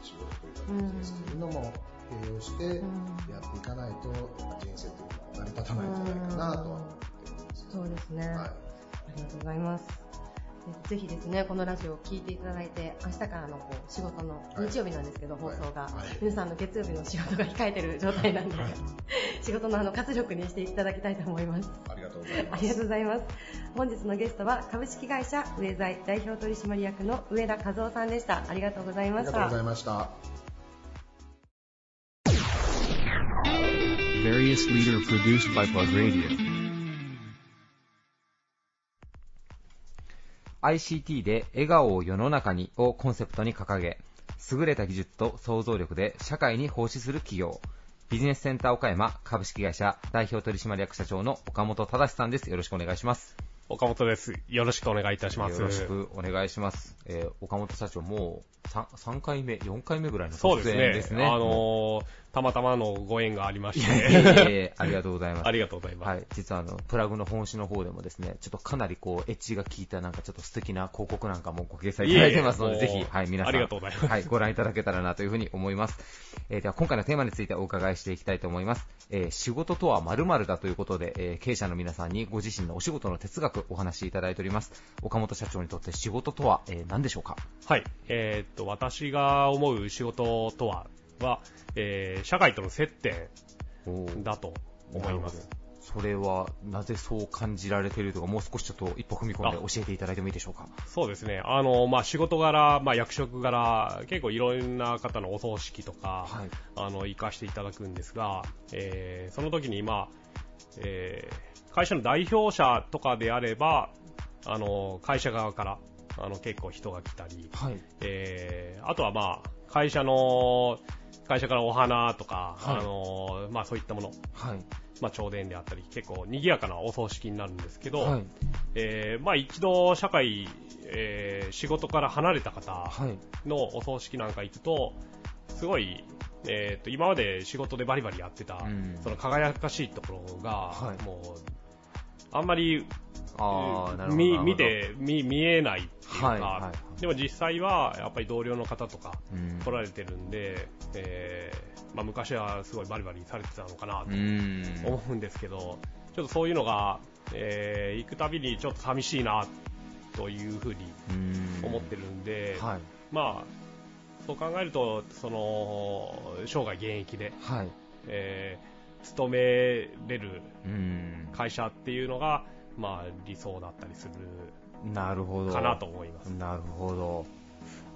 F: 仕事というかですけど、うん、いうのも併用してやっていかないと、人生というのは成り立たないんじゃないかなとは思ってす。
G: そうですね、はい、ありがとうございます。ぜひですね、このラジオを聞いていただいて、明日からのこう仕事の、日曜日なんですけど、放送が、皆さんの月曜日の仕事が控えてる状態なんで、仕事のあの活力にしていただきたいと思います。
F: ありがとうございます。あ
G: りがとうございます。本日のゲストは、株式会社上財代表取締役の上田和夫さんでした。ありがとうございました。あり
F: がとうございました。
A: various leader produced by Plug Radio. ICT で笑顔を世の中にをコンセプトに掲げ、優れた技術と創造力で社会に奉仕する企業、ビジネスセンター岡山株式会社代表取締役社長の岡本忠さんです。よろしくお願いします。
H: 岡本です。よろしくお願いいたします。
A: よろしくお願いします。えー、岡本社長もう 3, 3回目、4回目ぐらいの
H: 出演ですね。ですね。あのー、たまたまのご縁がありまして。
A: え ありがとうございます。
H: ありがとうございます。は
A: い。実はあの、プラグの本誌の方でもですね、ちょっとかなりこう、エッジが効いたなんかちょっと素敵な広告なんかもご掲載いただいてますので、ぜひ、はい、皆さん。
H: ありがとうございます。
A: はい、ご覧いただけたらなというふうに思います。えー、では今回のテーマについてお伺いしていきたいと思います。えー、仕事とは〇〇だということで、えー、経営者の皆さんにご自身のお仕事の哲学お話しいただいております。岡本社長にとって仕事とは、えー、何でしょうか？
H: はい。えー、っと、私が思う仕事とは、は、えー、社会との接点だと思います。
A: それはなぜそう感じられているとか、もう少しちょっと一歩踏み込んで教えていただいてもいいでしょうか？
H: そうですね。あの、まあ、仕事柄、まあ、役職柄、結構いろんな方のお葬式とか、はい、あの、行かしていただくんですが、えー、その時に、まあ、えー、会社の代表者とかであれば、あの、会社側から、あの、結構人が来たり、はい、えー、あとはまあ、会社の、会社からお花とか、はい、あのまあ、そういったもの、はい、まあ、朝電であったり、結構賑やかなお葬式になるんですけど、はい、えー、まあ、一度社会、えー、仕事から離れた方のお葬式なんか行くと、すごい、えー、と今まで仕事でバリバリやってた、その輝かしいところが、はい、もうあんまりあ見見て見見えないっていうか、はいはい、でも実際はやっぱり同僚の方とか来られてるんで、えーまあ、昔はすごいバリバリされてたのかなと思うんですけど、ちょっとそういうのが、えー、行くたびにちょっと寂しいなというふうに思ってるんで、はい、まあそう考えるとその生涯現役で、はい、えー、勤めれる会社っていうのが、まあ、理想だったりするなるほどかなと思います。
A: なるほど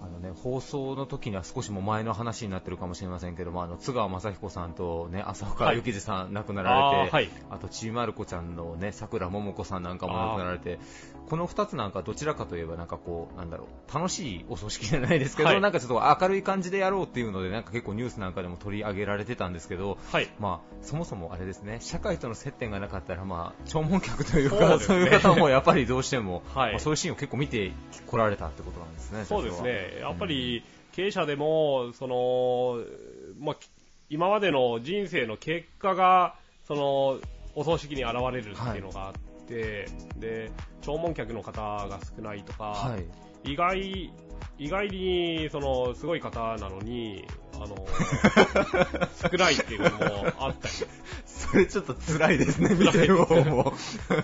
A: あのね、放送の時には少しも前の話になってるかもしれませんけども、あの津川雅彦さんと、ね、浅岡幸二さん亡くなられて、あはい、あとちびまる子ちゃんのね、さくらももこさんなんかも亡くなられて、この2つなんかどちらかといえばなんかこうなんだろう楽しいお葬式じゃないですけど、はい、なんかちょっと明るい感じでやろうっていうのでなんか結構ニュースなんかでも取り上げられてたんですけど、はい、まあそもそもあれですね社会との接点がなかったらまあ 弔問客というかそう、ね,、いう方もやっぱりどうしても、はい。まあ、そういうシーンを結構見てこられたってことなんですね。
H: そうですねやっぱり、経営者でもその、まあ、今までの人生の結果がそのお葬式に現れるっていうのがあって、で弔問客の方が少ないとか、はい、意外意外にそのすごい方なのにあの 少ないっていうのもあったり。
A: それちょっと辛いですね見てる方も。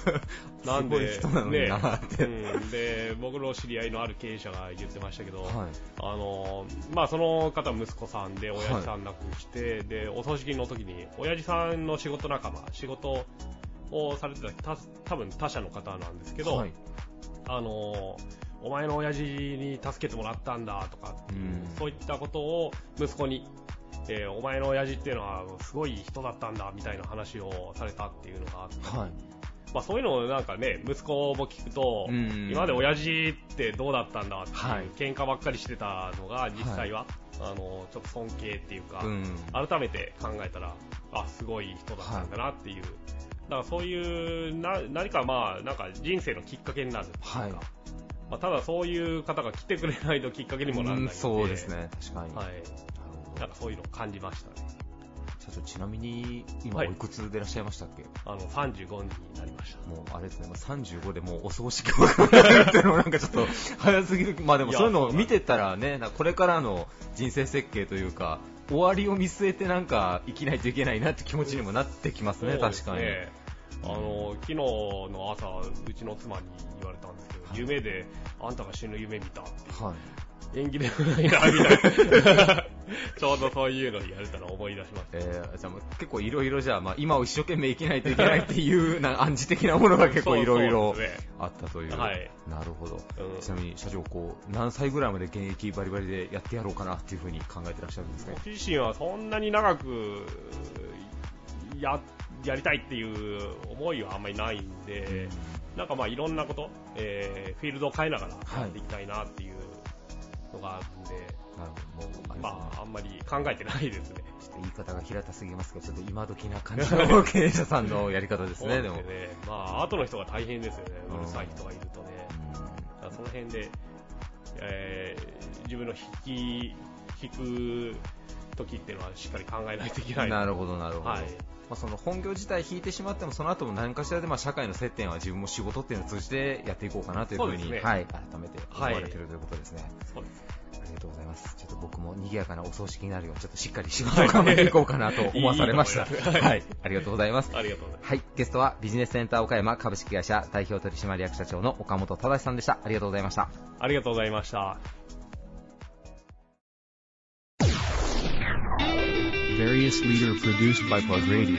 H: なんで人なのになって、ねうん、で僕の知り合いのある経営者が言ってましたけど、はい、あのまあ、その方息子さんで親父さん亡くして、はい、でお葬式の時に親父さんの仕事仲間仕事をされてた多分他社の方なんですけど、はい、あのお前の親父に助けてもらったんだとか、うん、そういったことを息子に、えー、お前の親父っていうのはすごい人だったんだみたいな話をされたっていうのがあって、はい。まあ、そういうのをなんかね息子も聞くと、うん、今まで親父ってどうだったんだっていう、はい、喧嘩ばっかりしてたのが実際は、はい、あのちょっと尊敬っていうか、うん、改めて考えたらあすごい人だったんだなっていう。はい。だからそういうな何かまあなんか人生のきっかけになるっていうか、はい、まあ、ただそういう方が来てくれないときっかけにもならないので、
A: そうですね、確かに。
H: はい。なんかそういうのを感じましたね。
A: 社長、ちなみに今おいくつでいらっしゃいましたっけ、
H: はい、あの、35になりました。
A: もうあれですね、35でもうお葬式を考えるっていうのも なんかちょっと早すぎる。まあでもそういうのを見てたらね、これからの人生設計というか、終わりを見据えてなんか生きないといけないなって気持ちにもなってきますね、確かに。
H: あの昨日の朝、うちの妻に言われたんですけど、はい、夢であんたが死ぬ夢見たって、はい、縁起でもないなみたいな、ちょうどそういうのにやれたのを思い出しました、
A: えー、じゃあ結構いろいろじゃあ、まあ、今を一生懸命生きないといけないっていうな暗示的なものが結構いろいろあったという、はい、なるほど、うん、ちなみに社長こう、何歳ぐらいまで現役バリバリでやってやろうかなっていうふうに考えてらっしゃるんですか？
H: 僕自身はそんなに長くやってやりたいっていう思いはあんまりないんで、なんかまあいろんなこと、えー、フィールドを変えながらやっていきたいなっていうのがあるんで、はい、まああんまり考えてないですね。
A: ちょっと言い方が平たすぎますけど、ちょっと今時な感じの経営者さんのやり方ですね、でも。
H: まあ後の人が大変ですよね、うるさい人がいるとね。うん、その辺で、えー、自分の引き、引く時っていうのはしっかり考えないといけない。
A: なるほど、なるほど。はいまあ、その本業自体引いてしまってもその後も何かしらでまあ社会の接点は自分も仕事っていうのを通じてやっていこうかなというふうに、ね、はい、改めて思われているということですね。そうですありがとうございます。ちょっと僕も賑やかなお葬式になるように、ちょっとしっかり仕事を頑張っていこうかなと思わされました。はい、ありがとうございます。
H: ありがとうございます。
A: はい、ゲストはビジネスセンター岡山株式会社代表取締役社長の岡本忠さんでした。ありがとうございました。
H: ありがとうございました。
A: Various leader produced by Plug Radio.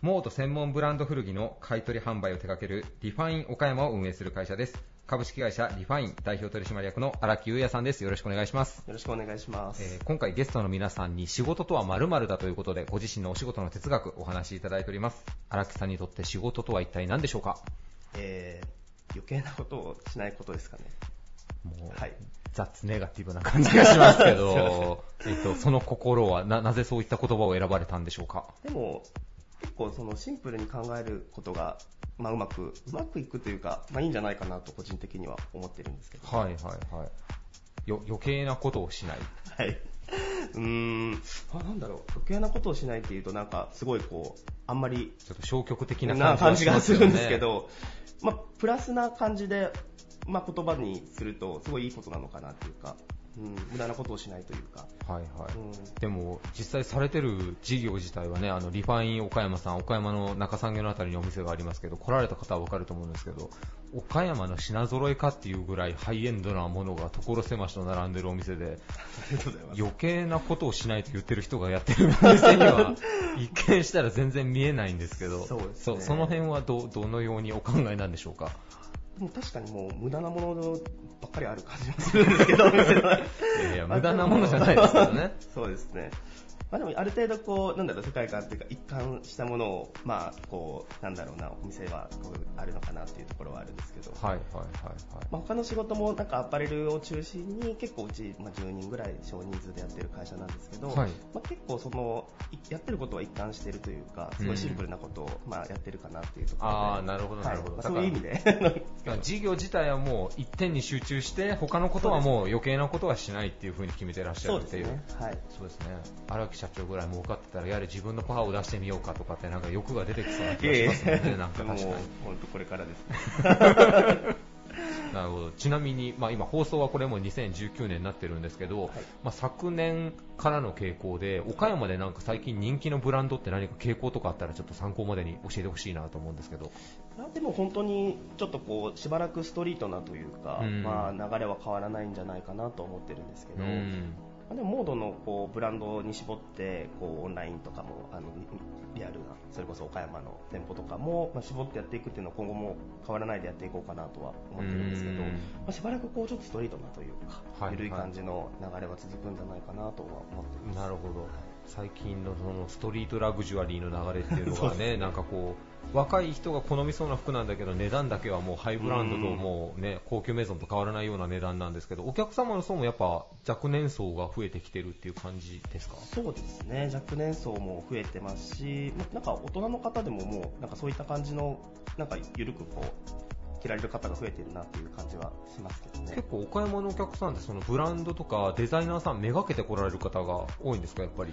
A: モート専門ブランド古着の買取販売を手掛けるリファイン岡山を運営する会社です。株式会社リファイン代表取締役の荒木優也さんです。よろしくお願いします。
I: よろしくお願いします。
A: えー、今回ゲストの皆さんに仕事とは〇〇だということで、ご自身のお仕事の哲学お話しいただいております。荒木さんにとって仕事とは一体何でしょうか？
I: えー、余計なことをしないことですかね。
A: もう、はい。雑ネガティブな感じがしますけど、えっと、その心はな、なぜそういった言葉を選ばれたんでしょうか？
I: でも、結構そのシンプルに考えることが、まあ、うまく、うまくいくというか、まあいいんじゃないかなと個人的には思ってるんですけど。
A: はいはいはい。よ余計なことをしない。
I: はい。うーん、あ、なんだろう、余計なことをしないっていうと、なんか、すごいこう、あんまり、
A: ちょっと消極的な
I: 感じがするんですけど、まあ、プラスな感じで、まあ、言葉にすると、すごいいいことなのかなっていうか、うん、無駄なことをしないというか。
A: はいはい。うん、でも、実際されてる事業自体はね、あの、リファイン岡山さん、岡山の中産業のあたりにお店がありますけど、来られた方はわかると思うんですけど、岡山の品揃えかっていうぐらいハイエンドなものが所狭しと並んでるお店で、余計なことをしないと言ってる人がやってる店には、一見したら全然見えないんですけど、
I: そう、ね、
A: その辺はどどのようにお考えなんでしょうか。
I: もう確かにもう無駄なものばっかりある感じもするんですけど、い
A: やいや、無駄なものじゃないですけどね。
I: そうですね。まあ、でもある程度こう、なんだろう、世界観っていうか一貫したものを、まあ、こう、なんだろうな、お店はこうあるのかなっていうところはあるんですけど、
A: はいはいはい、はい。
I: まあ、他の仕事もなんかアパレルを中心に結構うち、まあ、10人ぐらい少人数でやってる会社なんですけど、はい、まあ、結構その、やってることは一貫してるというか、すごいシンプルなことを、まあ、やってるかなっていうところで。あ
A: あ、なるほどなるほど。はいまあ、
I: そういう意味で。
A: 事業自体はもう一点に集中して、他のことはもう余計なことはしないっていうふうに決めてらっしゃるっていう。そうですね。はい。そうですね。荒木社長ぐらい儲かってったら、やはり自分のパワーを出してみようかとかって、なんか欲が出てきそうな気がしますね、なんか確かに。
I: 本当これからです。ね。
A: なるほど。ちなみに、まあ、今、放送はこれも2019年になってるんですけど、はい、まあ、昨年からの傾向で岡山でなんか最近人気のブランドって何か傾向とかあったらちょっと参考までに教えてほしいなと思うんですけど。
I: でも本当にちょっとこうしばらくストリートなというか、うん、まあ、流れは変わらないんじゃないかなと思ってるんですけど、うんでもモードのこうブランドに絞ってこうオンラインとかもあのリアルなそれこそ岡山の店舗とかも、まあ、絞ってやっていくっていうのは今後も変わらないでやっていこうかなとは思ってるんですけど、まあ、しばらくこうちょっとストリートなというか、はい、緩い。感じの流れは続くんじゃないかなとは思ってます。
A: なるほど。最近のそのストリートラグジュアリーの流れっていうのがね、なんかこう若い人が好みそうな服なんだけど値段だけはもうハイブランドともう、ね、高級メゾンと変わらないような値段なんですけどお客様の層もやっぱ若年層が増えてきてるっていう感じですか？
I: そうですね。若年層も増えてますしなんか大人の方でももうなんかそういった感じのなんか緩くこう着られる方が増えてるなっていう感じはしますけどね。
A: 結構岡山のお客さんってそのブランドとかデザイナーさんめがけて来られる方が多いんですかやっぱり？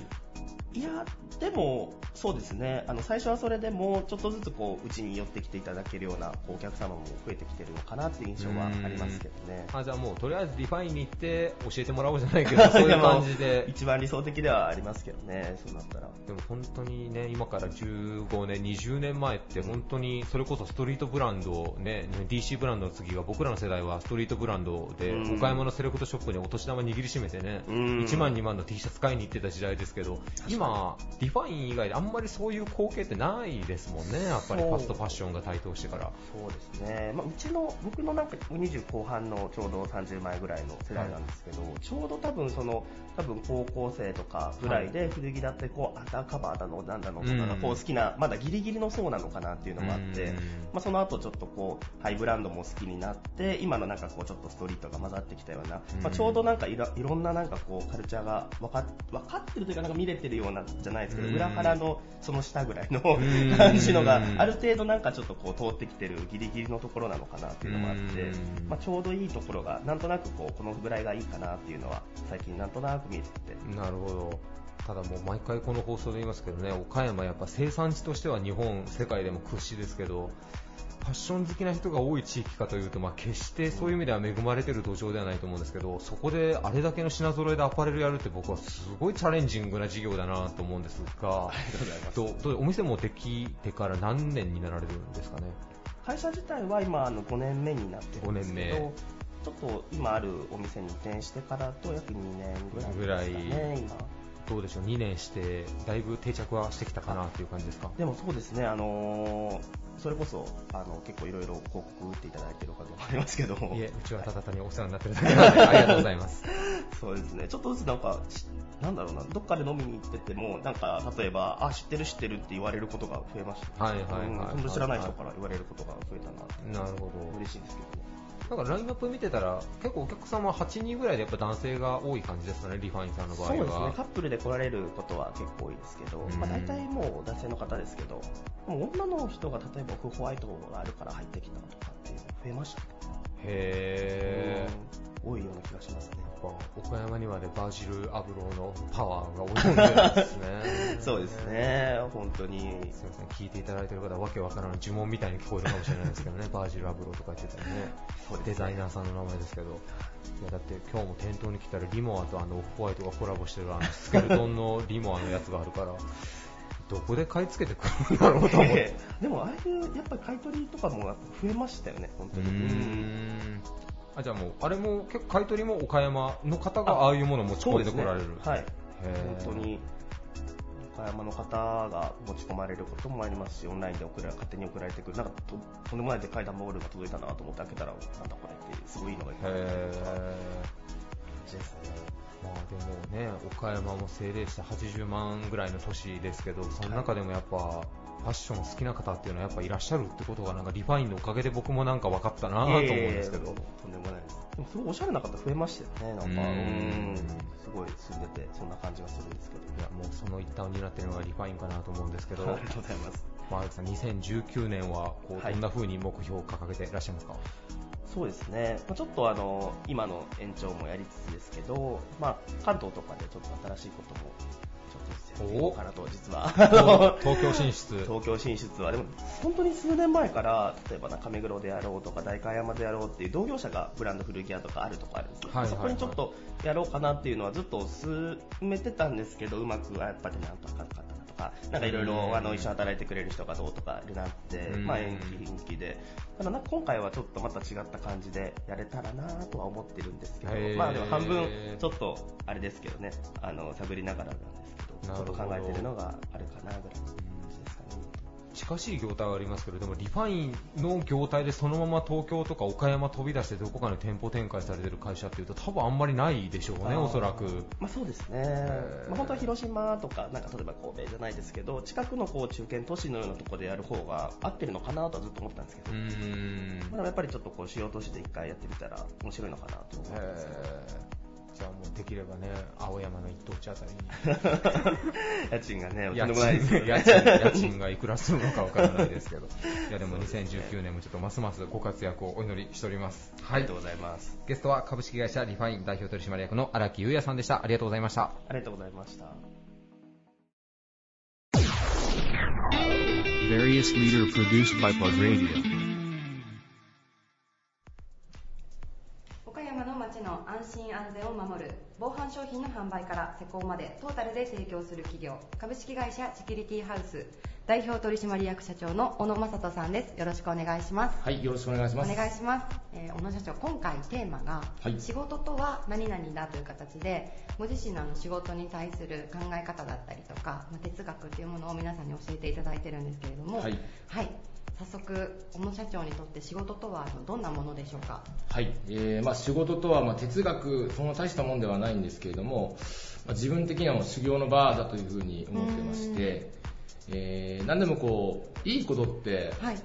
I: いや、でも、そうですね。あの、最初はそれでも、ちょっとずつこう、うちに寄ってきていただけるようなお客様も増えてきてるのかなっていう印象はありますけどね。
A: あ、じゃあもう、とりあえずリファインに行って教えてもらおうじゃないけど、そういう感じで。
I: 一番理想的ではありますけどね、そうなったら。
A: でも本当にね、今から15年、20年前って本当に、それこそストリートブランド、ね、DC ブランドの次は僕らの世代はストリートブランドで、岡山のセレクトショップにお年玉握りしめてね、1万2万の T シャツ買いに行ってた時代ですけど、今、リファイン以外であんまりそういう光景ってないですもんね、やっぱりファストファッションが台頭してから。
I: そうですね、まあ、うちの、僕のなんか20後半のちょうど30前ぐらいの世代なんですけど、はい、ちょうど多分その、多分高校生とかぐらいで古着だってこう、アタカバーだの、なんだのとかがこう好きな、まだギリギリの層なのかなっていうのもあって、まあ、その後ちょっとこう、ハイブランドも好きになって、今のなんかこう、ちょっとストリートが混ざってきたような、まあ、ちょうどなんかいろいろんななんかこう、カルチャーが分か分かってるというか、なんか見れてるようなじゃないですけど、裏腹のその下ぐらいの感じのが、ある程度なんかちょっとこう、通ってきてるギリギリのところなのかなっていうのもあって、まあ、ちょうどいいところが、なんとなくこう、このぐらいがいいかなっていうのは、最近なんとなく見えてきて。
A: なるほど。ただもう毎回この放送で言いますけどね、岡山やっぱ生産地としては日本、世界でも屈指ですけど、ファッション好きな人が多い地域かというと、まあ、決してそういう意味では恵まれている土壌ではないと思うんですけど、そこであれだけの品揃えでアパレルやるって僕はすごいチャレンジングな事業だなと思うんですが、どお店もできてから何年になられるんですかね？
I: 会社自体は今あの5年目になってるんですけど、ちょっと今あるお店に移転してからと約2年ぐらいですかね、今。
A: どうでしょう、2年して、だいぶ定着はしてきたかなという感じですか？
I: でもそうですね、あのー、それこそあの結構いろいろ広告打っていただいてるおかげもありますけど
A: いえ、うちはただ単にお世話になってるだけなので、ありがとうございます。
I: そうですね、ちょっとずつなんか、なんだろうな、どっかで飲みに行ってても、なんか、例えば、あ、知ってる知ってるって言われることが増えました。はいはいはい、はい、うん。知らない人から言われることが増えた
A: な。なるほど。
I: 嬉しいんですけどね。
A: だからラインナップ見てたら、結構お客様8人ぐらいでやっぱ男性が多い感じですかね、リファインさんの場合は。
I: そうですね、カップルで来られることは結構多いですけど、まあ、大体もう男性の方ですけど、もう女の人が例えばホワイトがあるから入ってきたとかっていうの増えました
A: へ
I: ー。多いような気がしますね。
A: ぱ岡山にはねバージル・アブローのパワーが及んでるんですね。
I: そうですね。本当に。すみ
A: ません聞いていただいてる方はわけわからない呪文みたいに聞こえるかもしれないですけどねバージル・アブローとか言ってたらね。デザイナーさんの名前ですけどいやだって今日も店頭に来たらリモアとあのオフホワイトがコラボしてるあのスケルトンの リモアのやつがあるからどこで買い付けてくるんだろうと思って、
I: でもああいうやっぱり買い取りとかも増えましたよね本当に
A: あじゃあもうあれも結構買い取りも岡山の方がああいうものを持ち込んでこられる、ね、
I: はい。本当に岡山の方が持ち込まれることもありますしオンラインで送ら勝手に送られてくる。なんかととんでもないでかい段ボールが届いたなと思って開けたらなんだこれってすごいのがいっぱい
A: ですね。まあでもね、岡山も政令して80万ぐらいの都市ですけど、その中でもやっぱ、ファッション好きな方っていうのはやっぱいらっしゃるってことがなんかリファインのおかげで僕もなんか分かったなと思うんですけど、と
I: んでもないでもすごいおしゃれな方増えましたよねなんかうん。すごい住んでてそんな感じがするんですけど。
A: いやもうその一端を担っているのがリファインかなと思うんですけど。
I: ありがとうございます
A: まあ、さん2019年はこうどんな風に目標を掲げていらっしゃいますか、はい。
I: そうですね、ちょっとあの今の延長もやりつつですけど、まあ、関東とかでちょっと新しいこともこうかなと、実は。
A: 東京進出。
I: 東京進出は、でも本当に数年前から、例えば中目黒であろうとか、代官山であろうっていう同業者がブランド古着屋とかあるとかあるんですけど、はいはいはい、そこにちょっとやろうかなっていうのはずっと進めてたんですけど、うまくやっぱりなんとかかったか、なんかいろいろあの一緒に働いてくれる人がどうとかいるなって、まあ延期延期で、ただ今回はちょっとまた違った感じでやれたらなとは思ってるんですけど、まあでも半分ちょっとあれですけどね、あの探りながらなんですけど、ちょっと考えてるのがあるかなぐらい。
A: 近しい業態はありますけれどもリファインの業態でそのまま東京とか岡山飛び出してどこかに店舗展開されてる会社っていうと多分あんまりないでしょうね、おそらく。
I: まあ、そうですね、まあ、本当は広島とかなんか例えば神戸じゃないですけど近くのこう中堅都市のようなところでやる方が合ってるのかなとはずっと思ったんですけど、まあ、やっぱりちょっっとこう主要都市で一回やってみたら面白いのかなと思います。
A: じゃあもうできればね、青山の一等地あたりに。
I: 家賃がね、
A: 家賃家賃家賃がいくらするのかわからないですけど。いやでも2019年もちょっとますますご活躍をお祈りしております。
I: はい。ありがとうございます。
A: ゲストは株式会社リファイン代表取締役の荒木優也さんでした。ありがとうございました。あ
I: りがとうございました。
D: の安心安全を守る防犯商品の販売から施工までトータルで提供する企業株式会社セキュリティハウス代表取締役社長の小野正人さんです。よろしくお願いします。
J: はいよろしくお願いします。
D: お願いします、えー、小野社長今回テーマが、はい、仕事とは何々だという形でご自身のあの仕事に対する考え方だったりとか、まあ、哲学っていうものを皆さんに教えていただいてるんですけれどもはい、はい早速小野社長にとって仕事とはどんなものでしょうか？
J: はい、えーまあ、仕事とはまあ哲学そんな大したもんではないんですけれども、まあ、自分的にはもう修行の場だというふうに思ってまして、えー、何でもこういいことって、はい、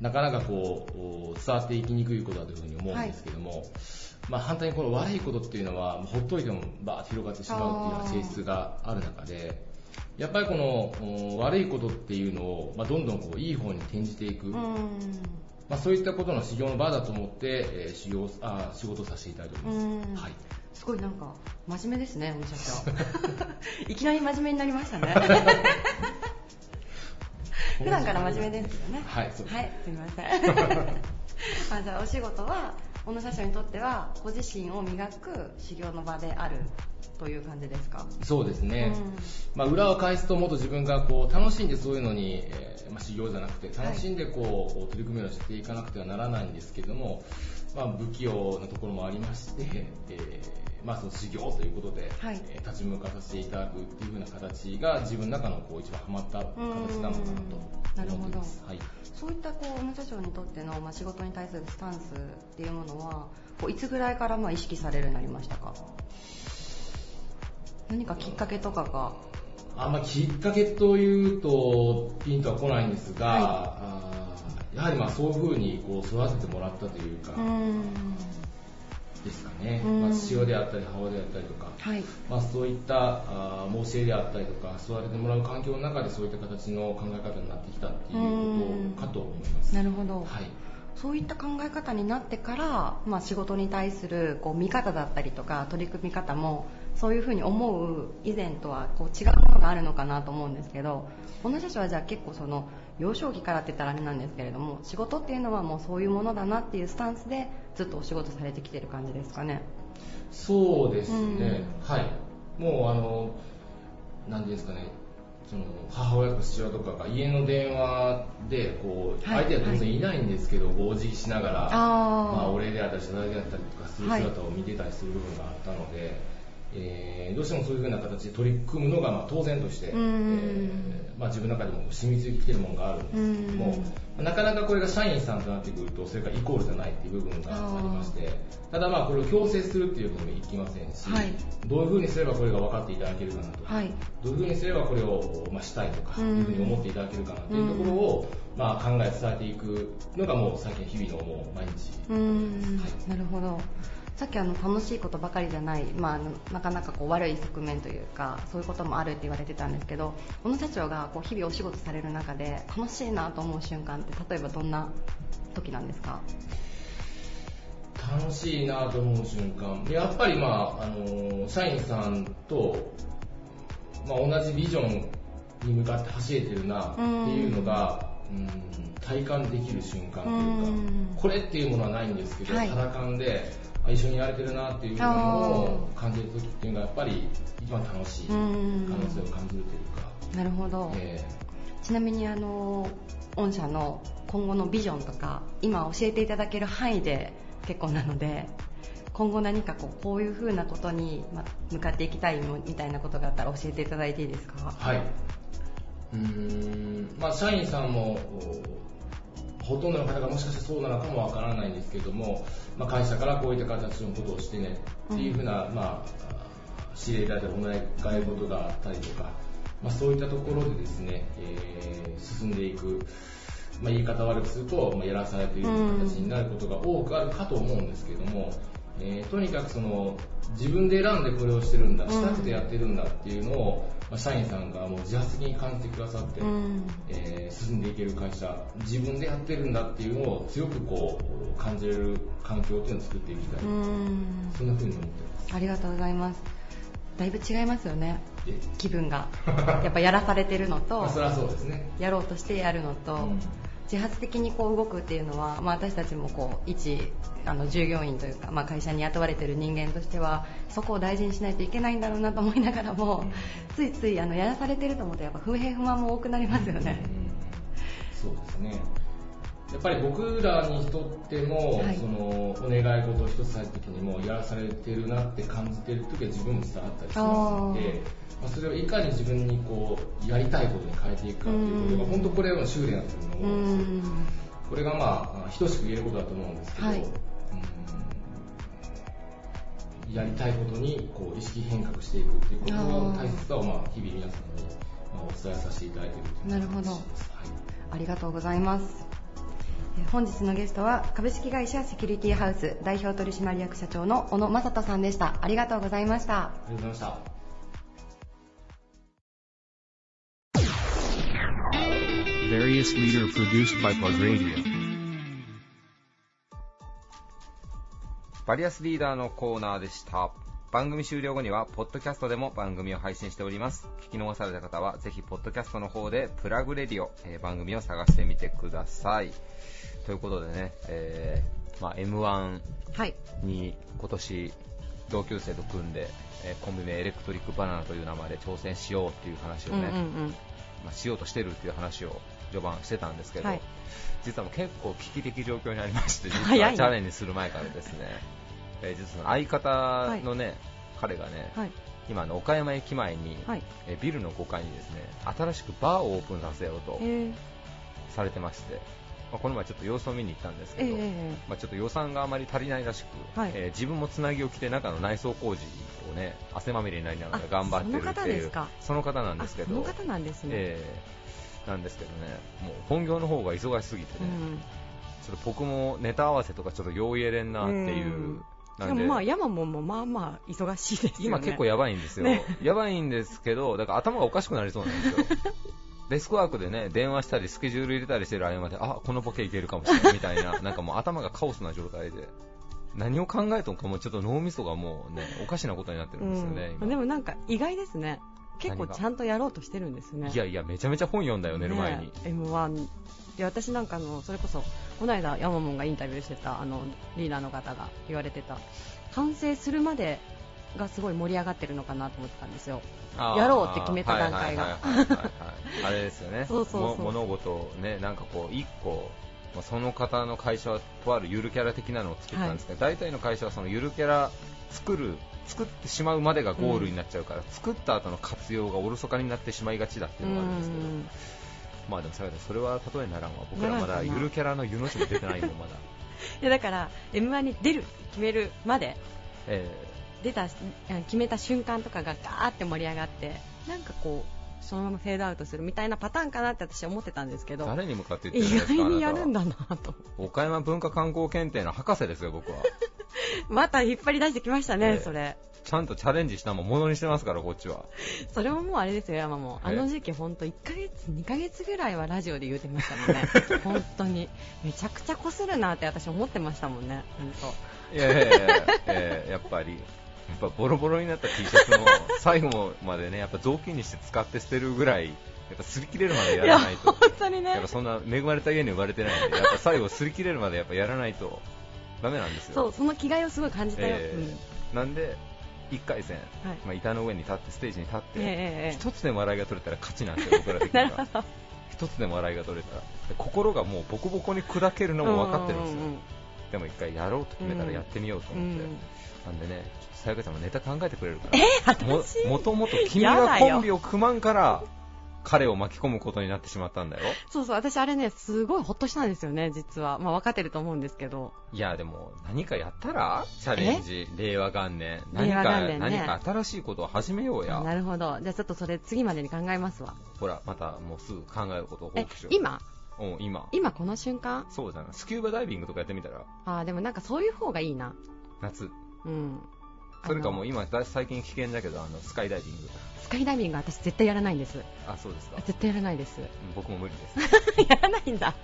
J: なかなかこう伝わっていきにくいことだというふうに思うんですけども、はい。まあ、反対にこの悪いことっていうのはほっといてもバーッと広がってしまうっていう性質がある中でやっぱりこの悪いことっていうのを、まあ、どんどんこういい方に転じていく、まあ、そういったことの修行の場だと思って、えー、修行あ仕事させていただいております、はい、
D: すごいなんか真面目ですね小野社長いきなり真面目になりましたね。普段から真面目ですよね。
J: はいそう
D: です、はい、すみません。あじゃあお仕事は小野社長にとってはご自身を磨く修行の場であるという感じですか？
J: そうですね、うん、まあ、裏を返すともっと自分がこう楽しんでそういうのに、えー、まあ、修行じゃなくて楽しんでこう、はい、取り組みをしていかなくてはならないんですけども、まあ、不器用なところもありまして、えー、まあ、その修行ということで、はい、えー、立ち向かさせていただくっていう風な形が自分の中のこう一番ハマった形なのかなと思っています。はい、
D: そういったこう、社長にとっての、まあ、仕事に対するスタンスっていうものは、こういつぐらいからまあ意識されるようになりましたか？何かきっかけとかが？
J: あんまきっかけというとピンとは来ないんですが、はい、やはりまあそういうふうにこう育ててもらったというかですかね、まあ、父親であったり母親であったりとか、はい、まあ、そういったあ教えであったりとか育ててもらう環境の中でそういった形の考え方になってきたっていうことかと思います。
D: なるほど、
J: はい。
D: そういった考え方になってから、まあ、仕事に対するこう見方だったりとか取り組み方もそういうふうに思う以前とはこう違うものがあるのかなと思うんですけど小野社長はじゃあ結構その幼少期からって言ったらあれなんですけれども仕事っていうのはもうそういうものだなっていうスタンスでずっとお仕事されてきてる感じですかね？
J: そうですね、うん、はい。もうあの何ていうんですかね。その母親とか父親とかが家の電話でこう相手は当然いないんですけど、お辞儀しながら、まあ、お礼であったり謝罪であったりとかする姿を見てたりする部分があったので、えー、どうしてもそういうふうな形で取り組むのがまあ当然として、えー、まあ、自分の中でも染みついてきてるものがあるんですけども、なかなかこれが社員さんとなってくるとそれからイコールじゃないっていう部分がありましてただまあこれを強制するっていうふうにいきませんし、はい、どういうふうにすればこれが分かっていただけるかなとか、はい、どういうふうにすればこれをまあしたいとかいうふうに思っていただけるかなっていうところをまあ考え伝えていくのがもう最近日々のもう毎日、
D: はい、なるほどさっきあの楽しいことばかりじゃない、まあ、なかなかこう悪い側面というかそういうこともあるって言われてたんですけど小野社長がこう日々お仕事される中で楽しいなと思う瞬間って例えばどんな時なんですか？
J: 楽しいなと思う瞬間。やっぱり、まあ、あの社員さんと、まあ、同じビジョンに向かって走れてるなっていうのが、うん、体感できる瞬間というか、これっていうものはないんですけど、はい、肌感で一緒にやれてるなっていうのを感じる時っていうのがやっぱり一番楽しい可能性を感じるというか。
D: なるほど、えー、ちなみにあの御社の今後のビジョンとか今教えていただける範囲で結構なので今後何かこうこういうふうなことに向かっていきたいみたいなことがあったら教えていただいていいですか？
J: はい。うん。まあ社員さんもほとんどの方がもしかしたらそうなのかもわからないんですけども、まあ、会社からこういった形のことをしてねっていうふうな、うん、まあ、指令だったりお願い事があったりとか、まあ、そういったところでですね、えー、進んでいく、まあ、言い方悪くすると、まあ、やらされている形になることが多くあるかと思うんですけども、えー、とにかくその自分で選んでこれをしてるんだ、したくてやってるんだっていうのを、まあ、社員さんがもう自発的に感じてくださって、うん、えー、進んでいける会社、自分でやってるんだっていうのを強くこう感じれる環境っていうのを作っていきたい、うん、そんな風に思ってます。
D: ありがとうございます。だいぶ違いますよね、気分が。やっぱやらされてるのと、
J: そそうですね、
D: やろうとしてやるのと、うん自発的にこう動くっていうのは、まあ、私たちもこう一あの従業員というか、まあ、会社に雇われている人間としてはそこを大事にしないといけないんだろうなと思いながらも、ついついあのやらされてると思うとやっぱ不平不満も多くなりますよね。
J: そうですねやっぱり僕らにとっても、はい、そのお願い事を一つされた時にもやらされてるなって感じてる時は自分も伝わったりしますので、まあ、それをいかに自分にこうやりたいことに変えていくかっていうことが本当これの修練だと思うんですこれがまあ等しく言えることだと思うんですけど、はい、やりたいことにこう意識変革していくっていうことの大切さをまあ日々皆さんにお伝えさせていただいているというなるほど、はい、
D: ありがとうございます本日のゲストは株式会社セキュリティハウス代表取締役社長の小野正人さんでしたありがとうございました
J: ありがとうございました
K: various leader produced by Plug Radio.
A: バリアスリーダーのコーナーでした。番組終了後には、ポッドキャストでも番組を配信しております。聞き逃された方は、ぜひ、ポッドキャストの方で、プラグレディオ、えー、番組を探してみてください。ということでね、えー、まあ、M1 に今年、同級生と組んで、えー、コンビ名エレクトリックバナナという名前で挑戦しようっていう話をね、うんうんうん。まあ、しようとしてるっていう話を序盤してたんですけど、はい、実はもう結構危機的状況にありまして、実はチャレンジする前からですね、えー、実は相方のね、はい、彼がね、はい、今の岡山駅前に、えビルの5階にですね新しくバーをオープンさせようとされてまして、まあ、この前ちょっと様子を見に行ったんですけど、まあ、ちょっと予算があまり足りないらしく、はい、えー、自分もつなぎを着て中の内装工事をね汗まみれになりながら頑張ってるっていうその方なんですけど
D: その方なんですね、え
A: ーなんですけどね、もう本業の方が忙しすぎてね、うん、ちょっと僕もネタ合わせとかちょっと用意入れんなっていう。うん。
D: でまあ山ももまあまあ忙しいですよね
A: 今結構やばいんですよ、ね、やばいんですけどだから頭がおかしくなりそうなんで。すよデスクワークでね電話したりスケジュール入れたりしてる合間であこのボケいけるかもしれないみたいな なんかもう頭がカオスな状態で。何を考えとんかもちょっと脳みそがもうねおかしなことになってるんですよね、
B: うん、でもなんか意外ですね。結構ちゃんとやろうとしてるんですね。
A: いやいやめちゃめちゃ本読んだよ寝る前に、ね、
B: M1 で私なんかのそれこそこの間ヤマモンがインタビューしてたあのリーダーの方が言われてた。完成するまでがすごい盛り上がってるのかなと思ってたんですよ。やろうって決めた段階が。
A: あれですよね。そうそうそう。物事をねなんかこう一個その方の会社はとあるゆるキャラ的なのを作ったんですけど、はい、大体の会社はそのゆるキャラ作る作ってしまうまでがゴールになっちゃうから、うん、作った後の活用がおろそかになってしまいがちだっていうのがあるんですけど、まあでもそれは例えならんわ僕らまだゆるキャラの湯の字も出てないもんまだ。
B: いやだから M1 に出る決めるまで、えー、出た決めた瞬間とかがガーって盛り上がってなんかこうそのままフェードアウトするみたいなパターンかなって私は思ってたんですけど
A: 誰に向かって言ってるんです
B: か意外にやるんだなと。
A: 岡山文化観光検定の博士ですよ僕は。
B: また引っ張り出してきましたね、えー、それ。
A: ちゃんとチャレンジしたもんものにしてますからこっちは。
B: それももうあれですよ山も。あの時期本当1ヶ月2ヶ月ぐらいはラジオで言うてましたもんね。本当に。めちゃくちゃこするなって私思ってましたもんね本
A: 当いやいやいや、えー、やっぱり。やっぱボロボロになった T シャツも最後までねやっぱ雑巾にして使って捨てるぐらいやっぱ擦り切れるまでやらないと。
B: 本当にね。
A: やっぱそんな恵まれた家に生まれてないんでやっぱ最後擦り切れるまでやっぱやらないとダメなんですよ。
B: そうその気概をすごい感じたよ、え
A: ーうん、なんで1回戦、はい。まあ、板の上に立ってステージに立って、えー、1つでも笑いが取れたら勝ちなんですよ僕ら的には。1つでも笑いが取れたら。心がもうボコボコに砕けるのも分かってるんですよ、でも1回やろうと決めたらやってみようと思って、うん、なんでねさやかちゃんもネタ考えてくれるから。
B: えー、
A: ももともと君がコンビを組まんから彼を巻き込むことになってしまったんだよ。
B: そうそう私あれねすごいほっとしたんですよね実は。まあ分かってると思うんですけど。
A: いやでも何かやったら？チャレンジ令和元年。何かね、何か新しいことを始めようや。
B: なるほど。じゃあちょっとそれ次までに考えますわ。
A: ほらまたもうすぐ考えることを報
B: 告しよう。今？
A: うん今。
B: 今この瞬間？
A: そうじゃない。スキューバダイビングとかやってみたら？
B: ああでもなんかそういう方がいいな。
A: 夏
B: うん。
A: それかもう今最近危険だけどあのスカイダイビング。
B: スカイダイビング私絶対やらないんです。
A: あそうですか。
B: 絶対やらないです。
A: 僕も無理です。
B: やらないんだ。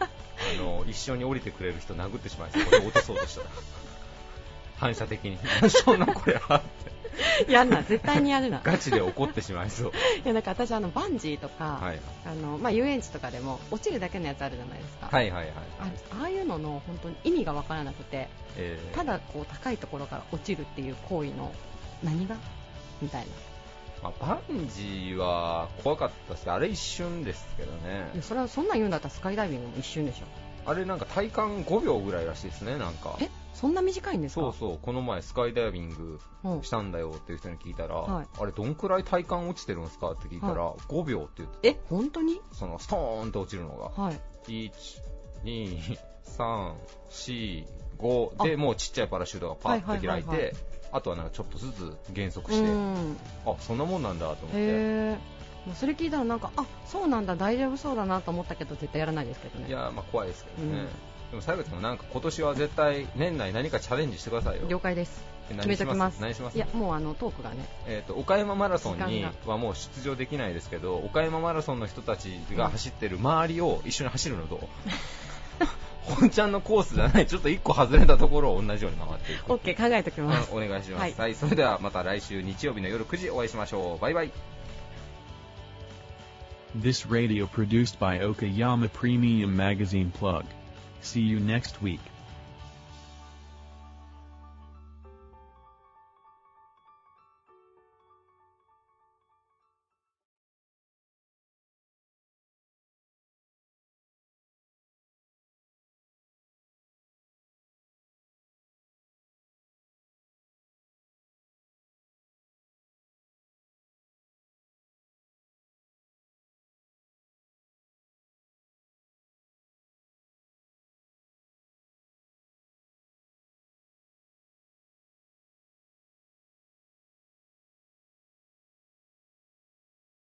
A: あの一緒に降りてくれる人殴ってしまいそう。これ落とそうとしたら反射的に。そんなこれはって。
B: やんな絶対にやるな。
A: ガチで怒ってしまいそう。
B: いやなんか私あのバンジーとか、はい、あのまあ、遊園地とかでも落ちるだけのやつあるじゃないですか。
A: はいはいはい、
B: ああいうのの本当に意味が分からなくて、えー、ただこう高いところから落ちるっていう行為の何が？みたいな。
A: まあ、バンジーは怖かったし、あれ一瞬ですけどね。
B: それはそんなん言うんだったらスカイダイビングも一瞬でしょ。
A: あれなんか体感5秒ぐらいらしいですね、なんか。
B: え？そんな短いんですか？
A: そうそう、この前スカイダイビングしたんだよっていう人に聞いたら、はい、あれどんくらい体感落ちてるんですかって聞いたら、はい、5秒って言って
B: え、本当に？
A: そのストーンと落ちるのが。はい。1、2、3、4、5で、もうちっちゃいパラシュートがパッと開いて、あとはなんかちょっとずつ減速して、あそんなもんなんだと思って。
B: もうそれ聞いたらなんかあそうなんだ大丈夫そうだなと思ったけど絶対やらないですけどね。
A: いやまあ怖いですけどね、うん、でも最後でもなんか今年は絶対年内何かチャレンジしてくださいよ
B: 了解です決めときます
A: 何します？
B: いやもうあのトークがね
A: えっ、ー、と岡山マラソンにはもう出場できないですけど岡山マラソンの人たちが走ってる周りを一緒に走るのどう、本ちゃんのコースじゃない、ちょっと1個外れたところを同じように回っていく。
B: OK、考えておきます、
A: うん。お願いします、はい。はい。それではまた来週日曜日の夜9時お会いしましょう。バイバイ。
K: This radio produced by Okayama Premium Magazine Plug. See you next week.